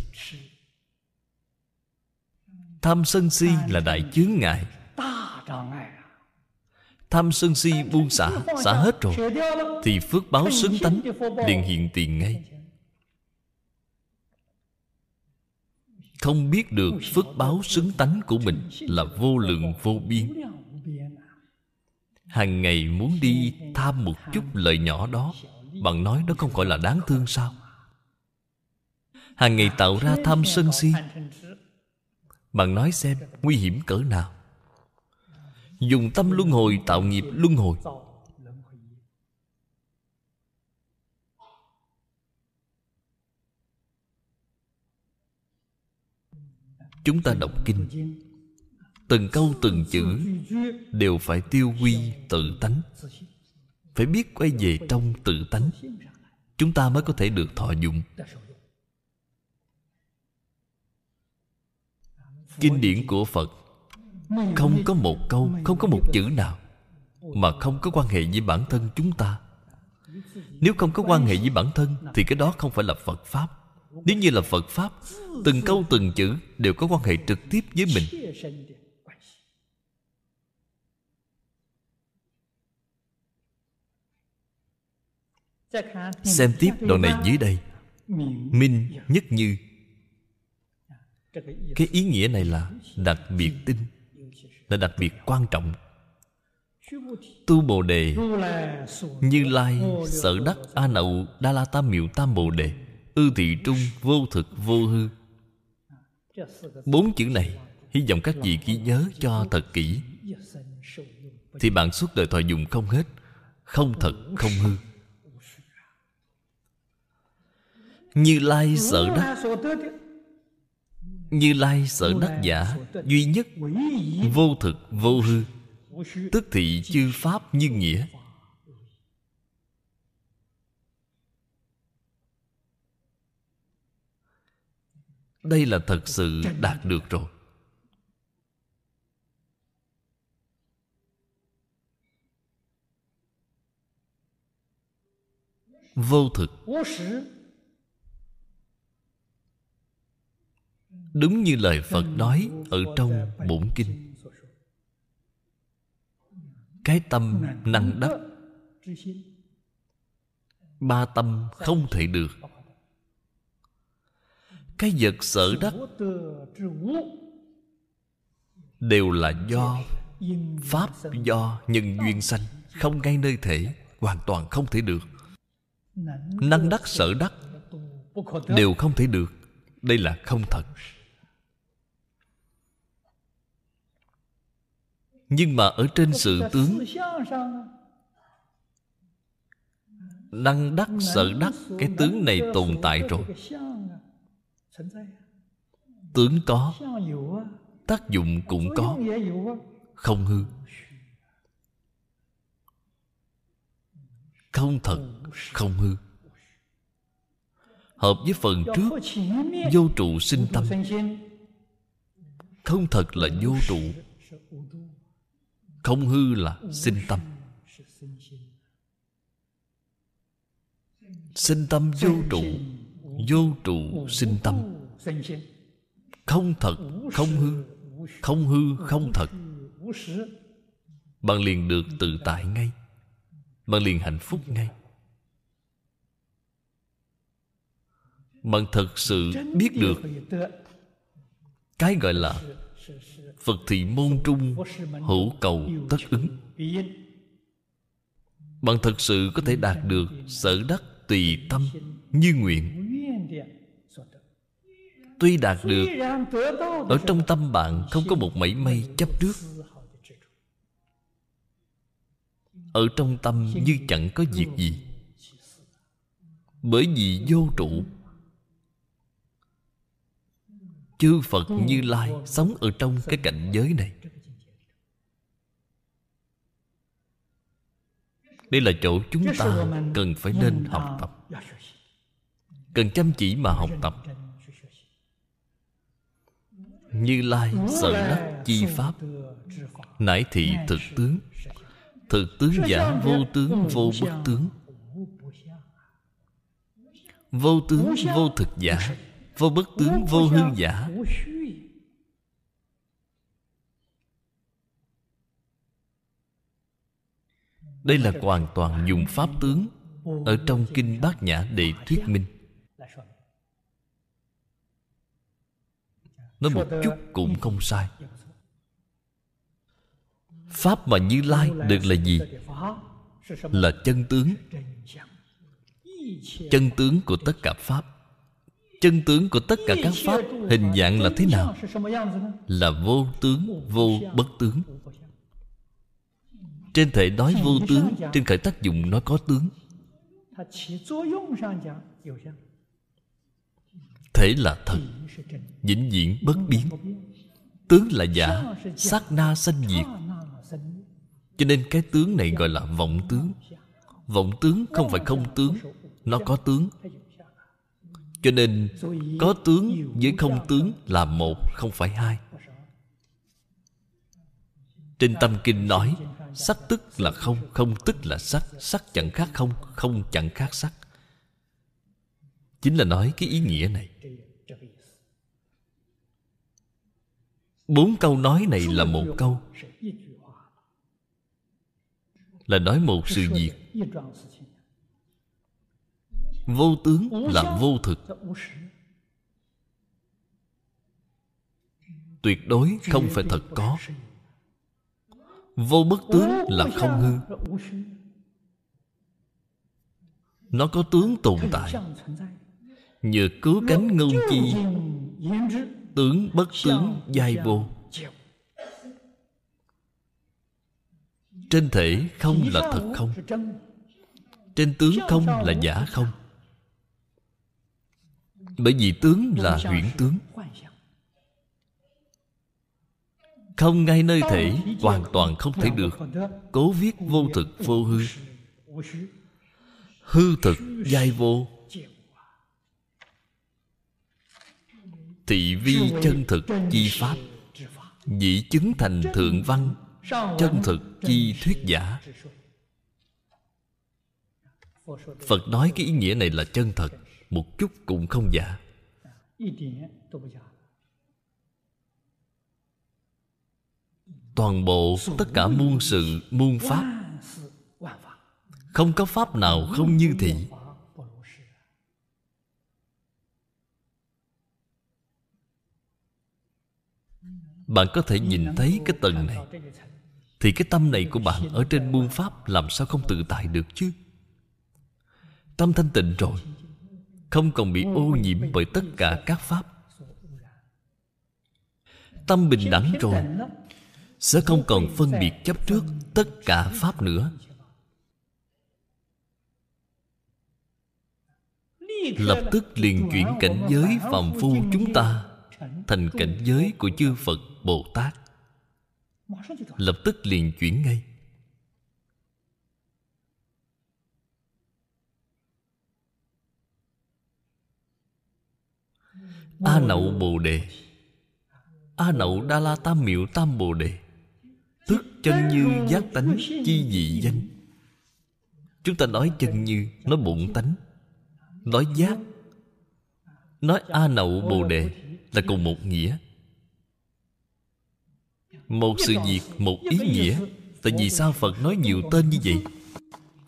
Tham sân si là đại chướng ngại Tham sân si buông xả Xả hết rồi, Thì phước báo xứng tánh liền hiện tiền ngay. Không biết được phước báo xứng tánh của mình Là vô lượng, vô biên. Hàng ngày muốn đi tham một chút lợi nhỏ đó Bạn nói đó không gọi là đáng thương sao? Hàng ngày tạo ra tham sân si Bạn nói xem nguy hiểm cỡ nào. Dùng tâm luân hồi, tạo nghiệp luân hồi. Chúng ta đọc kinh. Từng câu, từng chữ Đều phải tiêu quy tự tánh. Phải biết quay về trong tự tánh. Chúng ta mới có thể được thọ dụng. Kinh điển của Phật không có một câu, không có một chữ nào mà không có quan hệ với bản thân chúng ta. Nếu không có quan hệ với bản thân thì cái đó không phải là phật pháp. Nếu như là phật pháp, từng câu từng chữ đều có quan hệ trực tiếp với mình. Xem tiếp đoạn này dưới đây. Minh nhất như. Cái ý nghĩa này là đặc biệt tinh là đặc biệt quan trọng. Tu bồ đề như lai, sở đắc a nậu đa la tam miệu tam bồ đề, ư thị trung vô thực vô hư. Bốn chữ này hy vọng các vị ghi nhớ cho thật kỹ. Thì bạn suốt đời thọ dụng không hết, không thật, không hư. Như lai, sở đắc như lai sở đắc giả duy nhất vô thực vô hư. Tức thị chư pháp như nghĩa. Đây là thật sự đạt được rồi. Vô thực đúng như lời phật nói ở trong bổn kinh. Cái tâm năng đắc ba tâm không thể được. Cái vật sở đắc đều là do pháp do nhân duyên sanh không ngay nơi thể hoàn toàn không thể được. Năng đắc sở đắc đều không thể được. Đây là không thật nhưng mà ở trên sự tướng năng đắc sở đắc cái tướng này tồn tại rồi tướng có tác dụng cũng có không hư không thật không hư hợp với phần trước vô trụ sinh tâm không thật là vô trụ không hư là sinh tâm. Sinh tâm vô trụ vô trụ sinh tâm. Không thật, không hư không hư, không thật. Bạn liền được tự tại ngay, bạn liền hạnh phúc ngay. Bạn thật sự biết được cái gọi là phật thị môn trung hữu cầu tất ứng. Bạn thật sự có thể đạt được sở đắc tùy tâm như nguyện. Tuy đạt được, ở trong tâm bạn không có một mảy may chấp trước. Ở trong tâm như chẳng có việc gì. Bởi vì vô trụ chư phật như lai sống ở trong cái cảnh giới này. Đây là chỗ chúng ta cần phải nên học tập. Cần chăm chỉ mà học tập. Như lai sở đắc chi pháp. Nải thị thực tướng. Thực tướng giả vô tướng vô bất tướng. Vô tướng vô thực giả vô bất tướng vô hư giả. Đây là hoàn toàn dùng pháp tướng ở trong kinh bát nhã để thuyết minh. Nói một chút cũng không sai. Pháp mà như lai được là gì? Là chân tướng. Chân tướng của tất cả pháp chân tướng của tất cả các pháp hình dạng là thế nào? Là vô tướng, vô bất tướng. Trên thể nói vô tướng, trên khởi tác dụng nói có tướng. Thể là thật, vĩnh viễn bất biến. Tướng là giả, sát na sanh diệt. Cho nên cái tướng này gọi là vọng tướng. Vọng tướng không phải không tướng, nó có tướng cho nên, có tướng với không tướng là một, không phải hai. Trên tâm kinh nói, sắc tức là không không tức là sắc sắc chẳng khác không không chẳng khác sắc. Chính là nói cái ý nghĩa này. Bốn câu nói này là một câu. Là nói một sự việc vô tướng là vô thực. Tuyệt đối không phải thật có vô bất tướng là không hư. nó có tướng tồn tại. nhờ cứu cánh ngôn chi tướng bất tướng giai vô. trên thể không là thật không? trên tướng không là giả không bởi vì tướng là huyễn tướng. Không ngay nơi thể hoàn toàn không thể được. cố viết vô thực vô hư. hư thực giai vô. thị vi chân thực chi pháp. dĩ chứng thành thượng văn chân thực chi thuyết giả. phật nói cái ý nghĩa này là chân thật một chút cũng không giả. Toàn bộ tất cả muôn sự, muôn pháp, không có pháp nào không như thị. Bạn có thể nhìn thấy cái tầng này. Thì cái tâm này của bạn ở trên muôn pháp, làm sao không tự tại được chứ? Tâm thanh tịnh rồi không còn bị ô nhiễm bởi tất cả các pháp. Tâm bình đẳng rồi sẽ không còn phân biệt chấp trước tất cả pháp nữa. Lập tức liền chuyển cảnh giới phàm phu chúng ta thành cảnh giới của chư phật bồ tát. Lập tức liền chuyển ngay a nậu bồ đề. A nậu đa la tam miệu tam bồ đề. Tức chân như giác tánh chi dị danh. Chúng ta nói chân như, nói bụng tánh. Nói giác. Nói a nậu bồ đề là cùng một nghĩa. Một sự việc, một ý nghĩa. Tại vì sao phật nói nhiều tên như vậy?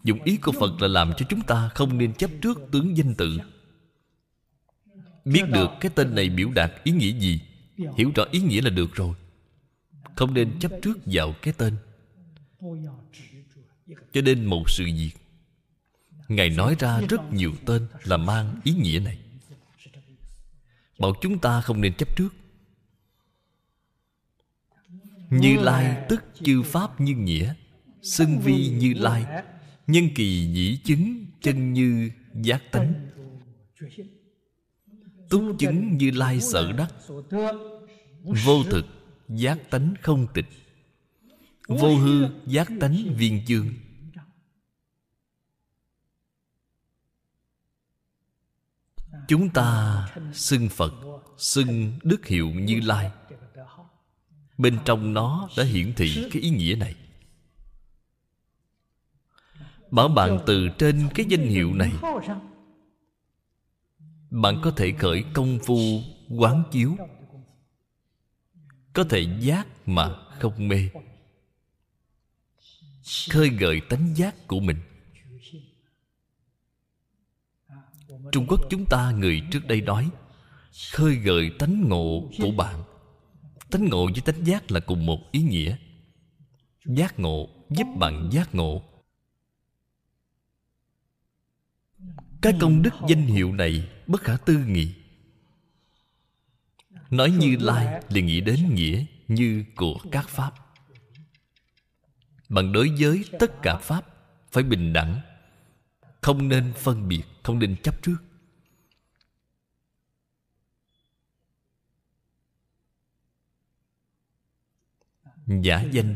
Dụng ý của phật là làm cho chúng ta không nên chấp trước tướng danh tự biết được cái tên này biểu đạt ý nghĩa gì, hiểu rõ ý nghĩa là được rồi. Không nên chấp trước vào cái tên. Cho nên một sự việc, ngài nói ra rất nhiều tên là mang ý nghĩa này. Bảo chúng ta không nên chấp trước. Như lai tức chư pháp như nghĩa, xưng vi như lai, nhân kỳ dĩ chứng chân như giác tánh túc chứng như lai sở đắc. Vô thực giác tánh không tịch. Vô hư giác tánh viên chương. Chúng ta xưng phật xưng đức hiệu như lai. Bên trong nó đã hiển thị cái ý nghĩa này. Bảo bạn từ trên cái danh hiệu này bạn có thể khởi công phu, quán chiếu. Có thể giác mà không mê. Khơi gợi tánh giác của mình. Trung quốc chúng ta, người trước đây nói, khơi gợi tánh ngộ của bạn. Tánh ngộ với tánh giác là cùng một ý nghĩa. Giác ngộ giúp bạn giác ngộ. Cái công đức danh hiệu này bất khả tư nghị. Nói như lai liền nghĩ đến nghĩa như của các pháp. Bằng đối với tất cả pháp phải bình đẳng không nên phân biệt không nên chấp trước. Giả danh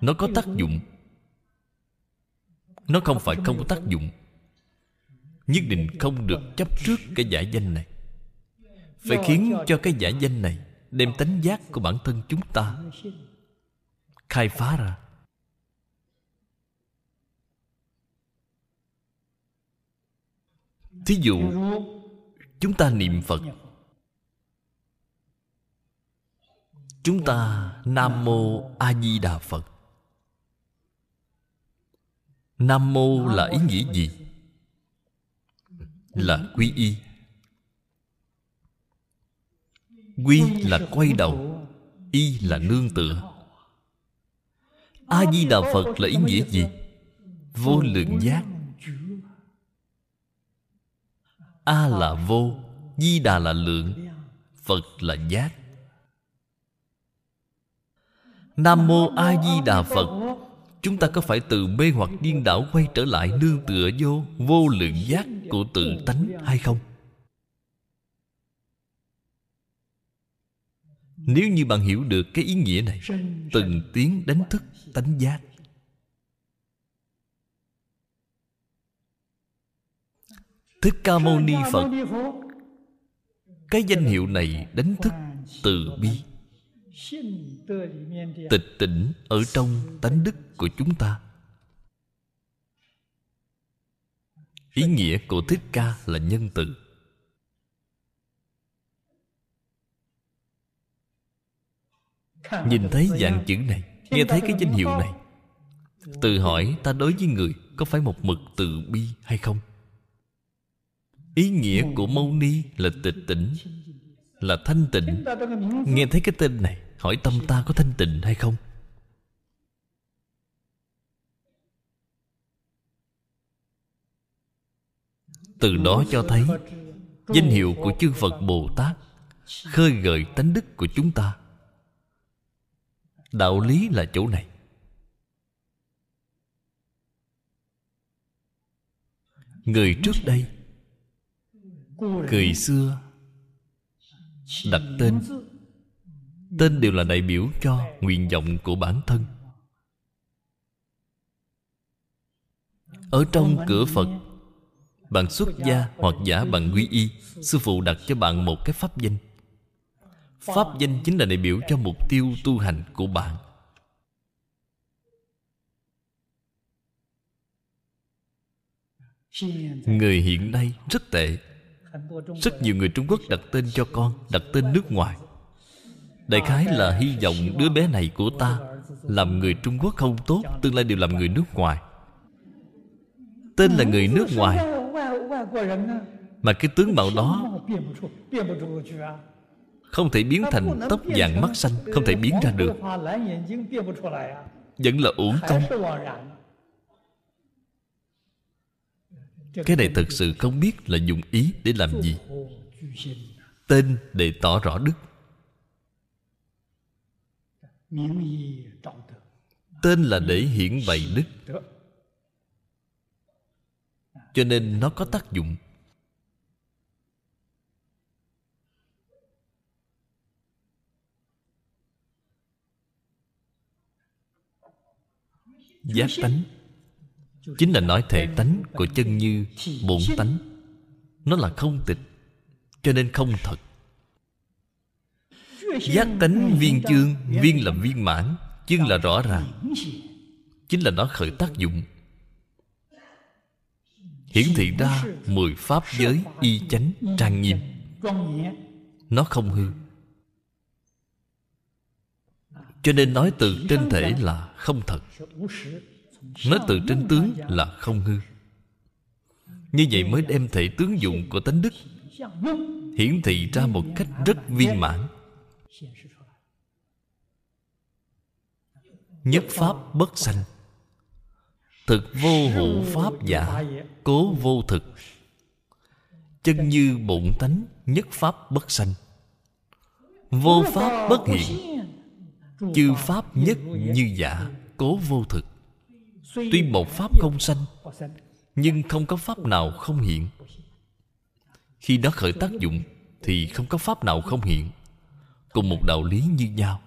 nó có tác dụng. Nó không phải không có tác dụng nhất định không được chấp trước cái giả danh này. Phải khiến cho cái giả danh này đem tánh giác của bản thân chúng ta khai phá ra. Thí dụ chúng ta niệm phật. Chúng ta nam mô a di đà phật. Nam mô là ý nghĩa gì là quy y. Quy là quay đầu, y là nương tựa. A di đà phật là ý nghĩa gì? Vô lượng giác. A là vô di đà là lượng, phật là giác. Nam mô a di đà phật. Chúng ta có phải từ mê hoặc điên đảo Quay trở lại nương tựa vô Vô lượng giác của tự tánh hay không? Nếu như bạn hiểu được cái ý nghĩa này, Từng tiếng đánh thức tánh giác. Thích Ca Mâu Ni Phật, Cái danh hiệu này đánh thức từ bi. Tịch tỉnh ở trong tánh đức của chúng ta. Ý nghĩa của Thích Ca là nhân từ. Nhìn thấy dạng chữ này, Nghe thấy cái danh hiệu này, Tự hỏi ta đối với người Có phải một mực từ bi hay không? Ý nghĩa của Mâu Ni là tịch tỉnh, Là thanh tịnh. Nghe thấy cái tên này Hỏi tâm ta có thanh tịnh hay không? Từ đó cho thấy, Danh hiệu của chư Phật Bồ Tát Khơi gợi tánh đức của chúng ta. Đạo lý là chỗ này. Người trước đây, Người xưa Đặt tên Tên đều là đại biểu cho nguyện vọng của bản thân. Ở trong cửa Phật, Bạn xuất gia hoặc giả bạn quy y, Sư phụ đặt cho bạn một cái pháp danh. Pháp danh chính là đại biểu cho mục tiêu tu hành của bạn. Người hiện nay rất tệ. Rất nhiều người Trung Quốc đặt tên cho con, Đặt tên nước ngoài. Đại khái là hy vọng đứa bé này của ta Làm người Trung Quốc không tốt, Tương lai đều làm người nước ngoài. Tên là người nước ngoài. Mà cái tướng mạo đó Không thể biến thành tóc vàng mắt xanh, Không thể biến ra được. Vẫn là uổng công. Cái này thật sự không biết là dùng ý để làm gì. Tên để tỏ rõ đức. Tên là để hiển bày đức. Cho nên nó có tác dụng. Giác tánh. Chính là nói thể tánh của chân như bổn tánh. Nó là không tịch Cho nên không thật Giác tánh viên chương, Viên là viên mãn, Chương là rõ ràng. Chính là nó khởi tác dụng. Hiển thị ra Mười pháp giới y chánh trang nghiêm. Nó không hư. Cho nên nói từ trên thể là không thật. Nói từ trên tướng là không hư. Như vậy mới đem thể tướng dụng của tánh đức Hiển thị ra một cách rất viên mãn. Nhất pháp bất sanh. Thực vô hữu pháp giả, Cố vô thực. Chân như bổn tánh, Nhất pháp bất sanh. Vô pháp bất hiện Chư pháp nhất như giả, Cố vô thực. Tuy một pháp không sanh, Nhưng không có pháp nào không hiện. Khi nó khởi tác dụng, Thì không có pháp nào không hiện. Cùng một đạo lý như nhau.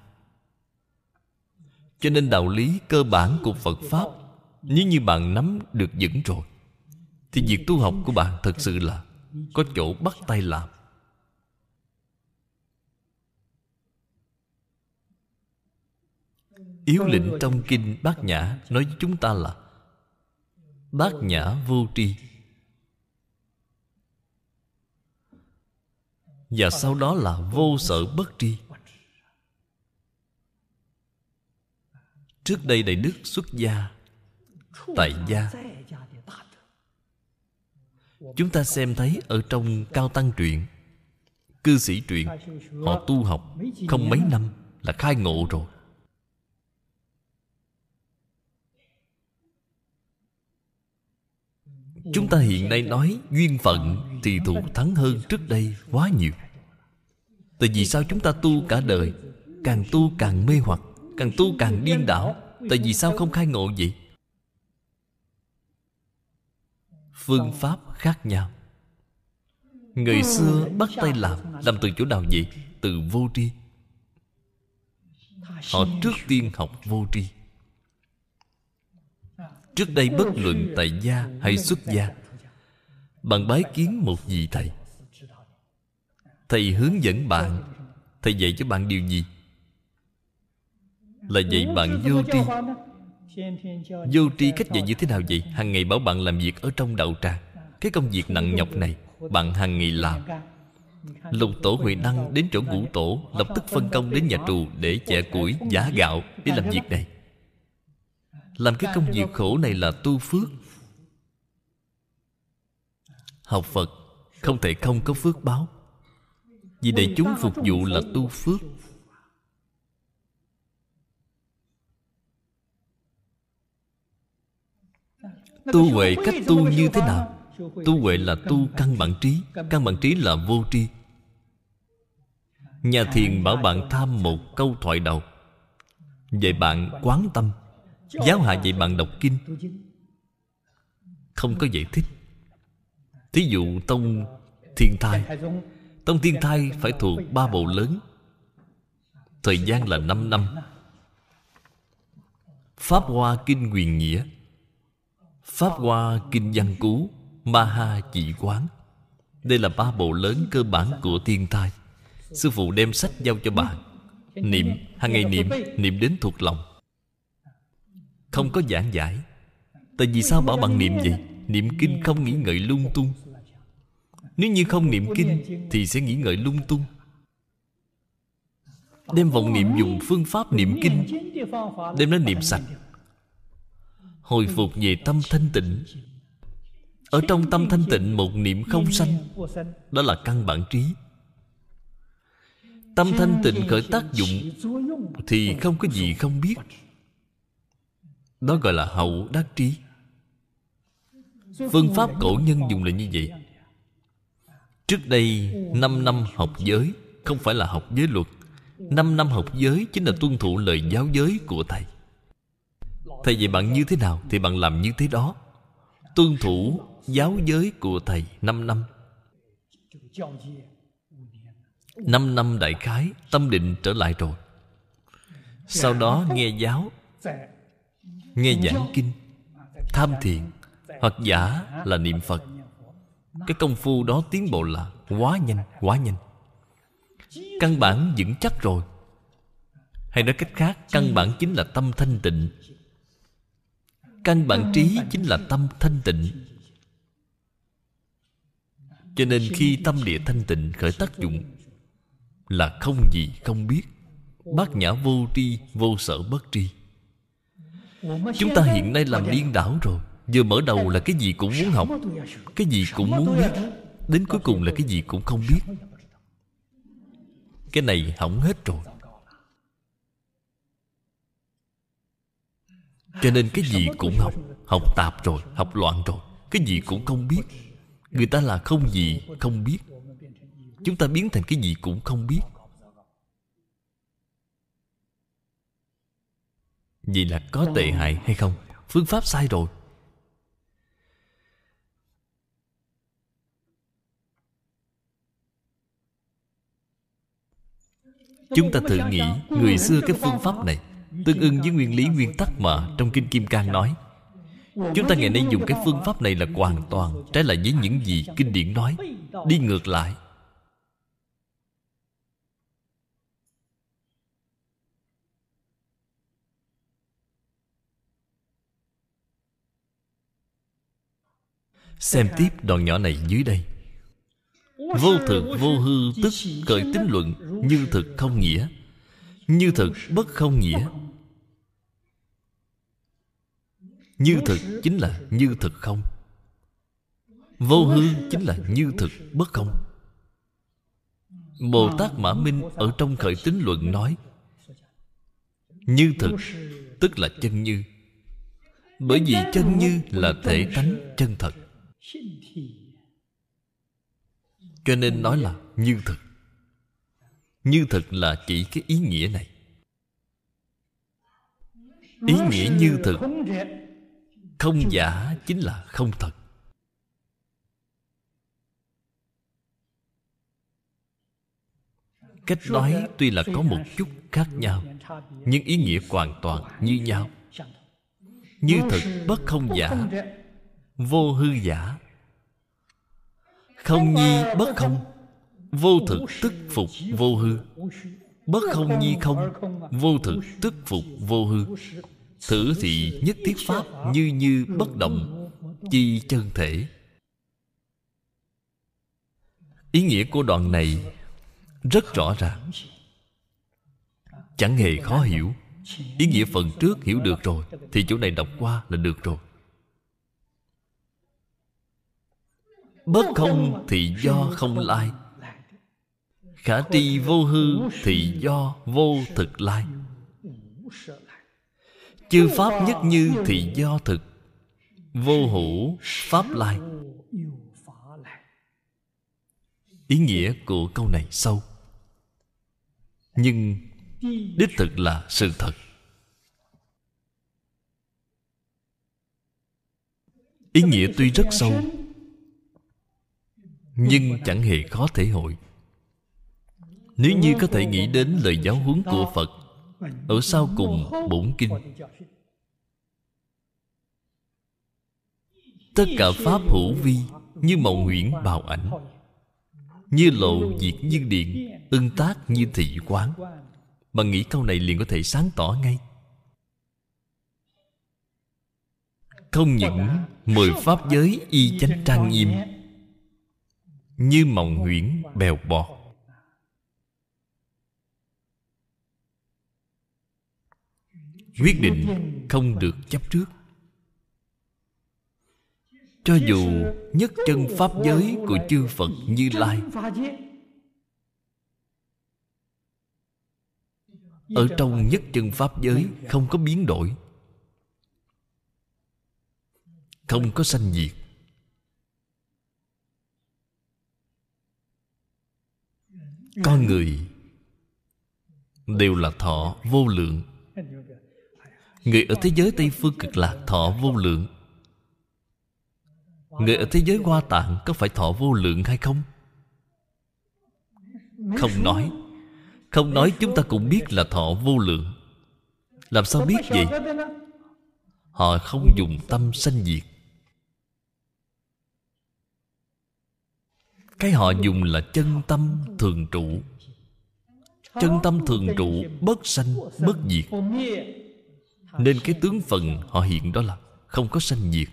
Cho nên đạo lý cơ bản của Phật Pháp Nếu như bạn nắm được vững rồi. Thì việc tu học của bạn thật sự là Có chỗ bắt tay làm. Yếu lĩnh trong kinh Bát Nhã Nói với chúng ta là Bát Nhã vô tri. Và sau đó là vô sở bất tri. Trước đây Đại Đức xuất gia, Tại gia. Chúng ta xem thấy ở trong Cao Tăng truyện, Cư sĩ truyện, Họ tu học Không mấy năm là khai ngộ rồi. Chúng ta hiện nay nói duyên phận Thì thủ thắng hơn trước đây quá nhiều. Tại vì sao chúng ta tu cả đời, Càng tu càng mê hoặc? Càng tu càng điên đảo, tại vì sao không khai ngộ vậy? Phương pháp khác nhau. Người xưa bắt tay làm làm từ chỗ nào vậy? Từ vô tri. Họ trước tiên học vô tri. Trước đây bất luận tại gia hay xuất gia, bạn bái kiến một vị thầy. Thầy hướng dẫn bạn, thầy dạy cho bạn điều gì? Là dạy bạn vô tri vô tri cách dạy như thế nào vậy? Hàng ngày bảo bạn làm việc ở trong đạo tràng. Cái công việc nặng nhọc này bạn hàng ngày làm. Lục tổ huệ đăng đến chỗ ngũ tổ lập tức phân công đến nhà trù để chẻ củi giá gạo để làm việc này. Làm cái công việc khổ này là tu phước. Học phật không thể không có phước báo. Vì để chúng phục vụ là tu phước tu huệ cách tu như thế nào? Tu huệ là tu căn bản trí căn bản trí là vô tri. Nhà thiền bảo bạn tham một câu thoại đầu. Dạy bạn quán tâm. giáo hạ dạy bạn đọc kinh. không có giải thích. Thí dụ tông thiên thai. Tông thiên thai phải thuộc ba bộ lớn. Thời gian là 5 năm. Pháp hoa kinh quyền nghĩa pháp hoa kinh văn cú ma ha chỉ quán. Đây là ba bộ lớn cơ bản của thiên tai. sư phụ đem sách giao cho bạn niệm, hàng ngày niệm niệm đến thuộc lòng. Không có giảng giải. Tại vì sao bảo bạn niệm vậy? Niệm kinh không nghĩ ngợi lung tung. Nếu như không niệm kinh, thì sẽ nghĩ ngợi lung tung. Đem vọng niệm dùng phương pháp niệm kinh, đem nó niệm sạch hồi phục về tâm thanh tịnh. Ở trong tâm thanh tịnh một niệm không sanh, đó là căn bản trí. Tâm thanh tịnh khởi tác dụng thì không có gì không biết. Đó gọi là hậu đắc trí. Phương pháp cổ nhân dùng là như vậy. Trước đây 5 năm học giới, không phải là học giới luật. 5 năm học giới chính là tuân thủ lời giáo giới của thầy. Thầy dạy bạn như thế nào Thì bạn làm như thế đó. Tuân thủ giáo giới của thầy 5 năm. 5 năm đại khái Tâm định trở lại rồi. Sau đó nghe giáo Nghe giảng kinh Tham thiền Hoặc giả là niệm Phật. Cái công phu đó tiến bộ là Quá nhanh, quá nhanh. Căn bản vững chắc rồi. Hay nói cách khác Căn bản chính là tâm thanh tịnh. Căn bản trí chính là tâm thanh tịnh. Cho nên khi tâm địa thanh tịnh khởi tác dụng Là không gì không biết. Bát nhã vô tri Vô sở bất tri. Chúng ta hiện nay làm điên đảo rồi. Vừa mở đầu là cái gì cũng muốn học. Cái gì cũng muốn biết. Đến cuối cùng là cái gì cũng không biết. Cái này hỏng hết rồi Cho nên cái gì cũng học Học tạp rồi, học loạn rồi. Cái gì cũng không biết. Người ta là không gì không biết. Chúng ta biến thành cái gì cũng không biết. Vậy là có tệ hại hay không? Phương pháp sai rồi. Chúng ta thử nghĩ Người xưa cái phương pháp này Tương ưng với nguyên lý nguyên tắc mà Trong Kinh Kim Cang nói. Chúng ta ngày nay dùng cái phương pháp này là hoàn toàn, Trái lại với những gì Kinh điển nói. Đi ngược lại. Xem tiếp đoạn nhỏ này dưới đây. Vô thực vô hư tức cởi tính luận Như thực không nghĩa. Như thực bất không nghĩa. Như thực chính là như thực không. Vô hư chính là như thực bất không. Bồ Tát Mã Minh ở trong khởi tính luận nói, Như thực tức là chân như, Bởi vì chân như là thể tánh chân thật. Cho nên nói là như thực. Như thực là chỉ cái ý nghĩa này. Ý nghĩa như thực, không giả chính là không thật. Cách nói tuy là có một chút khác nhau, nhưng ý nghĩa hoàn toàn như nhau. Như thực bất không giả, vô hư giả. Không nhi bất không vô thực tức phục vô hư. Bất không nhi không, vô thực tức phục vô hư. Thử thị nhất thiết pháp như như bất động, chi chân thể. Ý nghĩa của đoạn này rất rõ ràng. Chẳng hề khó hiểu. Ý nghĩa phần trước hiểu được rồi, thì chỗ này đọc qua là được rồi. Bất không thì do không lai khả tri vô hư thị do vô thực lai. Chư pháp nhất như thị do thực, vô hữu pháp lai. Ý nghĩa của câu này sâu. Nhưng đích thực là sự thật. Ý nghĩa tuy rất sâu, nhưng chẳng hề khó thể hội nếu như có thể nghĩ đến lời giáo huấn của phật, ở sau cùng bổn kinh. Tất cả pháp hữu vi như mộng huyễn bào ảnh, như lộ diệt như điện ưng tác như thị quán. Bạn nghĩ câu này liền có thể sáng tỏ ngay. Không những mười pháp giới y chánh trang nghiêm như mộng huyễn bèo bọt quyết định không được chấp trước. Cho dù nhất chân pháp giới của chư phật như lai ở trong nhất chân pháp giới không có biến đổi, không có sanh diệt, con người đều là thọ vô lượng người ở thế giới tây phương cực lạc thọ vô lượng. Người ở thế giới hoa tạng có phải thọ vô lượng hay không? Không nói. Không nói chúng ta cũng biết là thọ vô lượng. Làm sao biết vậy? Họ không dùng tâm sanh diệt. Cái họ dùng là chân tâm thường trụ. Chân tâm thường trụ, bất sanh, bất diệt nên cái tướng phần họ hiện đó là không có sanh diệt.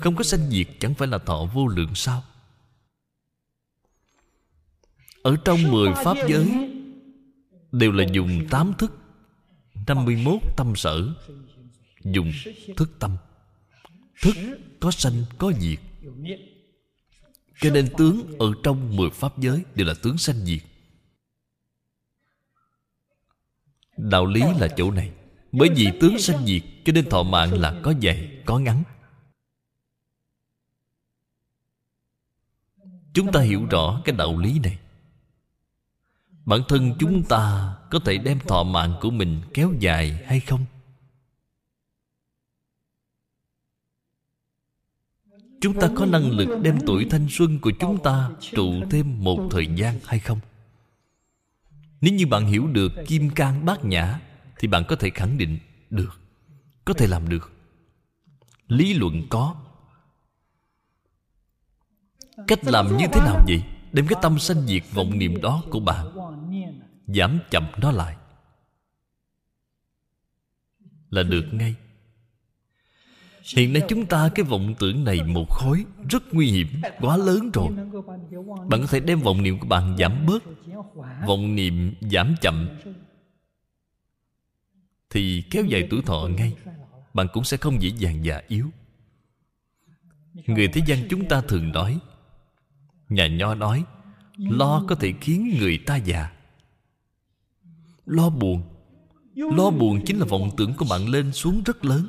Không có sanh diệt chẳng phải là thọ vô lượng sao? Ở trong mười pháp giới đều là dùng tám thức 51 tâm sở, dùng thức tâm. Thức có sanh, có diệt. Cho nên tướng ở trong mười pháp giới đều là tướng sanh diệt. Đạo lý là chỗ này bởi vì tướng sanh diệt, cho nên thọ mạng là có dài có ngắn. Chúng ta hiểu rõ cái đạo lý này. Bản thân chúng ta có thể đem thọ mạng của mình kéo dài hay không? Chúng ta có năng lực đem tuổi thanh xuân của chúng ta trụ thêm một thời gian hay không? Nếu như bạn hiểu được kim cang bát nhã thì bạn có thể khẳng định được có thể làm được. Lý luận có. Cách làm như thế nào vậy đem cái tâm sanh diệt vọng niệm đó của bạn giảm chậm nó lại. Là được ngay. Hiện nay chúng ta cái vọng tưởng này một khối rất nguy hiểm quá lớn rồi. Bạn có thể đem vọng niệm của bạn giảm bớt. Vọng niệm giảm chậm thì kéo dài tuổi thọ ngay, bạn cũng sẽ không dễ dàng già yếu. Người thế gian chúng ta thường nói, nhà nho nói, lo có thể khiến người ta già. Lo buồn lo buồn chính là vọng tưởng của bạn lên xuống rất lớn.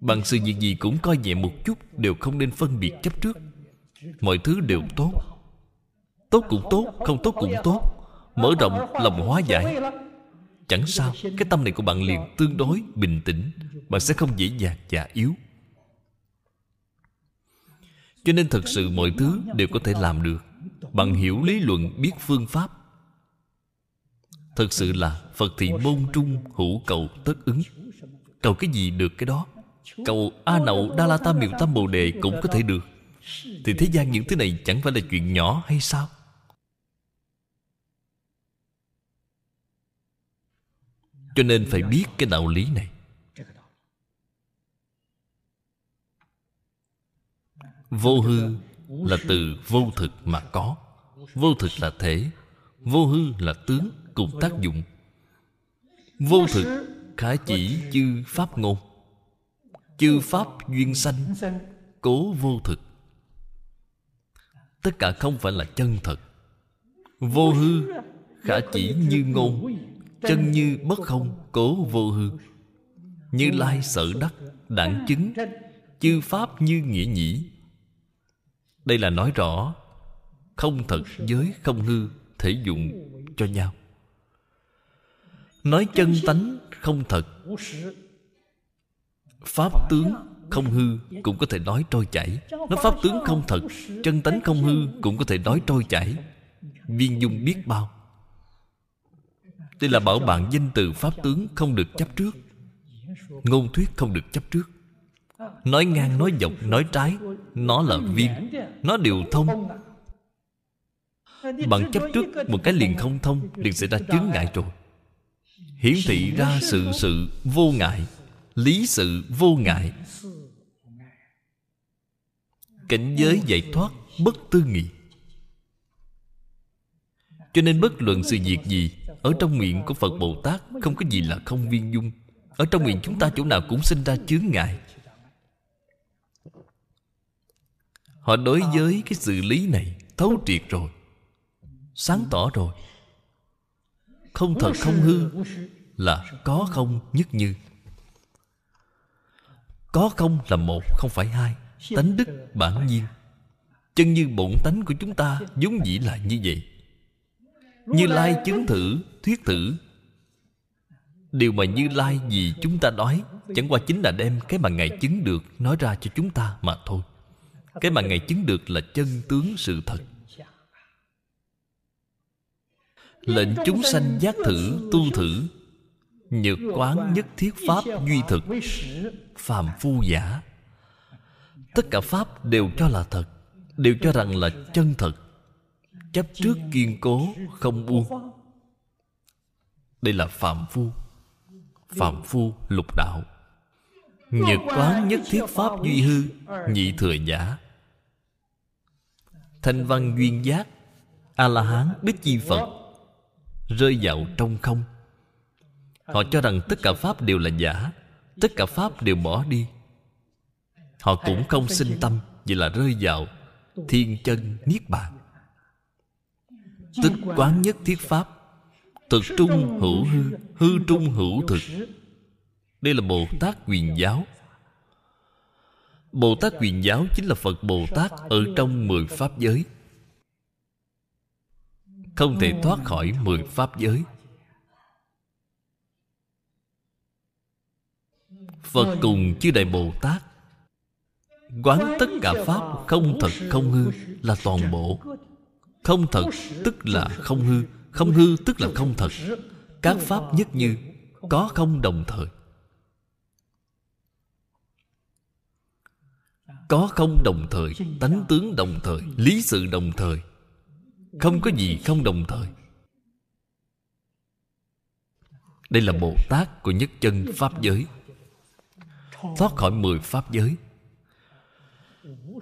Bằng sự việc gì cũng coi nhẹ một chút đều không nên phân biệt chấp trước. Mọi thứ đều tốt. Tốt cũng tốt, không tốt cũng tốt. Mở rộng, lòng hóa giải. Chẳng sao, Cái tâm này của bạn liền tương đối bình tĩnh. Bạn sẽ không dễ dàng và yếu. Cho nên thật sự mọi thứ đều có thể làm được. Bạn hiểu lý luận, biết phương pháp. Thật sự là Phật thị môn trung hữu cầu tất ứng. Cầu cái gì được cái đó? Cầu A Nậu Đa La Tam Miệu Tam Bồ Đề cũng có thể được. Thì thế gian những thứ này chẳng phải là chuyện nhỏ hay sao? Cho nên phải biết cái đạo lý này. Vô hư là từ vô thực mà có. Vô thực là thể Vô hư là tướng cùng tác dụng. Vô thực khả chỉ chư pháp ngôn. Chư pháp duyên sanh, cố vô thực. Tất cả không phải là chân thật. Vô hư khả chỉ như ngôn chân như bất không cố vô hư. Như lai sở đắc, đẳng chứng, chư pháp như nghĩa nhĩ. Đây là nói rõ, không thật giới, không hư, thể dụng cho nhau. Nói chân tánh, không thật. Pháp tướng, không hư, Cũng có thể nói trôi chảy. Nói Pháp tướng không thật, Chân tánh không hư, Cũng có thể nói trôi chảy. Viên dung biết bao. Đây là bảo bạn danh từ Pháp tướng không được chấp trước. Ngôn thuyết không được chấp trước. Nói ngang, nói dọc, nói trái Nó là viên Nó đều thông. Bạn chấp trước một cái liền không thông Liền sẽ ra chướng ngại rồi. Hiển thị ra sự sự vô ngại lý sự vô ngại. Cảnh giới giải thoát bất tư nghị. Cho nên bất luận sự việc gì ở trong miệng của phật bồ tát không có gì là không viên dung. Ở trong miệng chúng ta chỗ nào cũng sinh ra chướng ngại. Họ đối với cái xử lý này thấu triệt rồi sáng tỏ rồi. Không thật không hư là có không nhất như. Có không là một không phải hai. Tánh đức bản nhiên. Chân như bổn tánh của chúng ta vốn dĩ là như vậy. Như Lai chứng thử, thuyết thử Điều mà Như Lai vì chúng ta nói Chẳng qua chính là đem cái mà Ngài chứng được Nói ra cho chúng ta mà thôi. Cái mà Ngài chứng được là chân tướng sự thật. Lệnh chúng sanh giác thử, tu thử Nhược quán nhất thiết pháp duy thực Phàm phu giả. Tất cả pháp đều cho là thật Đều cho rằng là chân thật. Chấp trước kiên cố không buông. Đây là phạm phu. Phạm phu lục đạo. Nhật quán nhất thiết pháp duy hư, Nhị thừa giả. Thanh văn duyên giác, A-la-hán bích chi Phật, Rơi vào trong không. Họ cho rằng tất cả Pháp đều là giả, Tất cả Pháp đều bỏ đi. Họ cũng không sinh tâm, Vì là rơi vào Thiên chân Niết Bàn. Tức quán nhất thiết Pháp Thực trung hữu hư Hư trung hữu thực. Đây là Bồ Tát quyền giáo. Bồ Tát quyền giáo chính là Phật Bồ Tát Ở trong mười Pháp giới. Không thể thoát khỏi mười Pháp giới. Phật cùng chư Đại Bồ Tát Quán tất cả Pháp không thật không hư Là toàn bộ. Không thật tức là không hư. Không hư tức là không thật. Các Pháp nhất như, Có không đồng thời. Có không đồng thời, Tánh tướng đồng thời, Lý sự đồng thời. Không có gì không đồng thời. Đây là Bồ Tát của nhất chân Pháp giới. Thoát khỏi mười pháp giới.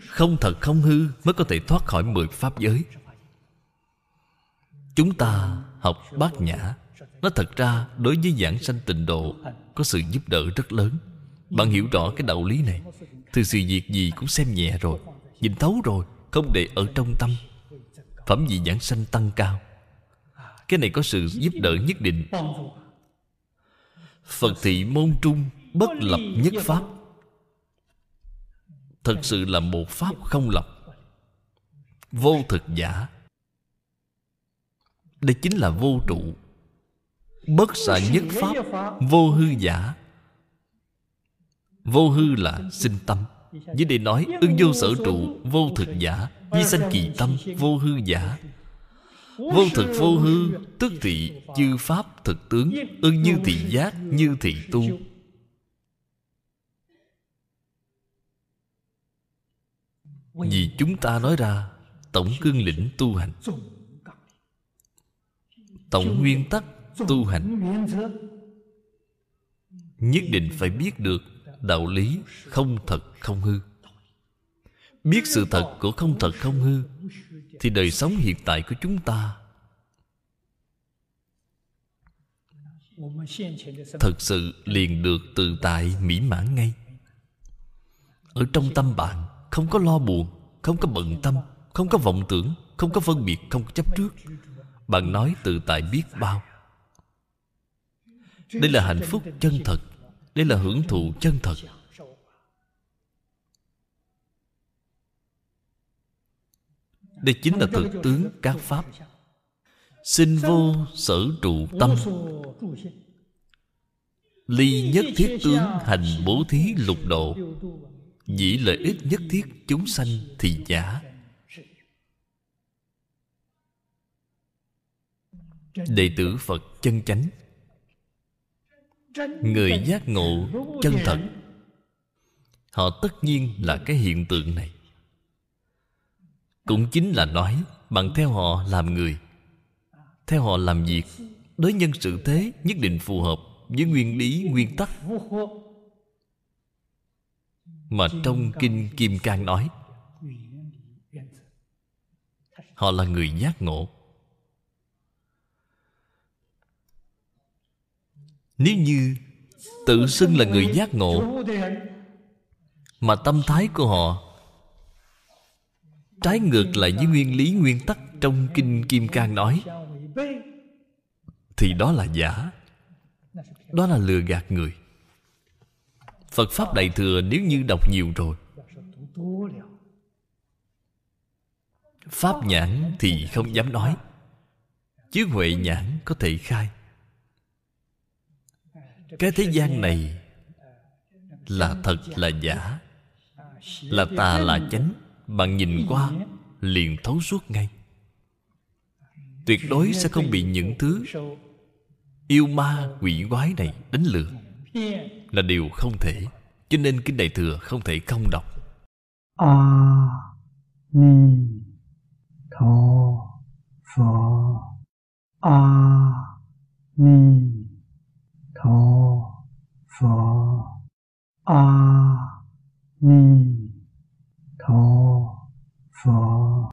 Không thật không hư mới có thể thoát khỏi mười pháp giới chúng ta học bát nhã. Nó thật ra đối với giảng sanh tịnh độ có sự giúp đỡ rất lớn. Bạn hiểu rõ cái đạo lý này. Từ sự việc gì cũng xem nhẹ rồi, nhìn thấu rồi, không để ở trong tâm. Phẩm vị giảng sanh tăng cao. Cái này có sự giúp đỡ nhất định. Phật thị môn trung bất lập nhất pháp. Thật sự là một pháp không lập. Vô thực giả đây chính là vô trụ. Bất xạ nhất pháp, vô hư giả. Vô hư là sinh tâm. Dưới đây nói, ưng vô sở trụ, vô thực giả. Di sanh kỳ tâm, vô hư giả. Vô thực vô hư, tức thị, chư pháp thực tướng. Ưng như thị giác, như thị tu. Vì chúng ta nói ra, tổng cương lĩnh tu hành tổng nguyên tắc tu hành. Nhất định phải biết được đạo lý không thật không hư. Biết sự thật của không thật không hư thì đời sống hiện tại của chúng ta thật sự liền được tự tại mỹ mãn ngay. Ở trong tâm bạn không có lo buồn không có bận tâm không có vọng tưởng không có phân biệt không có chấp trước bạn nói tự tại biết bao. Đây là hạnh phúc chân thật. Đây là hưởng thụ chân thật. Đây chính là thực tướng các pháp. Sinh vô sở trụ tâm. Ly nhất thiết tướng hành bố thí lục độ. Dĩ lợi ích nhất thiết chúng sanh thì giả. Đệ tử phật chân chánh. Người giác ngộ chân thật. Họ tất nhiên là cái hiện tượng này. Cũng chính là nói bằng theo họ làm người, theo họ làm việc, đối nhân sự thế nhất định phù hợp với nguyên lý, nguyên tắc. Mà trong kinh kim cang nói, họ là người giác ngộ. Nếu như tự xưng là người giác ngộ, mà tâm thái của họ trái ngược lại với nguyên lý, nguyên tắc trong kinh kim cang nói, thì đó là giả. Đó là lừa gạt người. Phật pháp đại thừa nếu như đọc nhiều rồi, pháp nhãn thì không dám nói, chứ huệ nhãn có thể khai cái thế gian này là thật là giả. Là tà là chánh. Bạn nhìn qua liền thấu suốt ngay. Tuyệt đối sẽ không bị những thứ yêu ma quỷ quái này đánh lừa. Là điều không thể. Cho nên kinh đại thừa không thể không đọc. A à, ni tho phật a ni 陀佛。阿弥陀佛。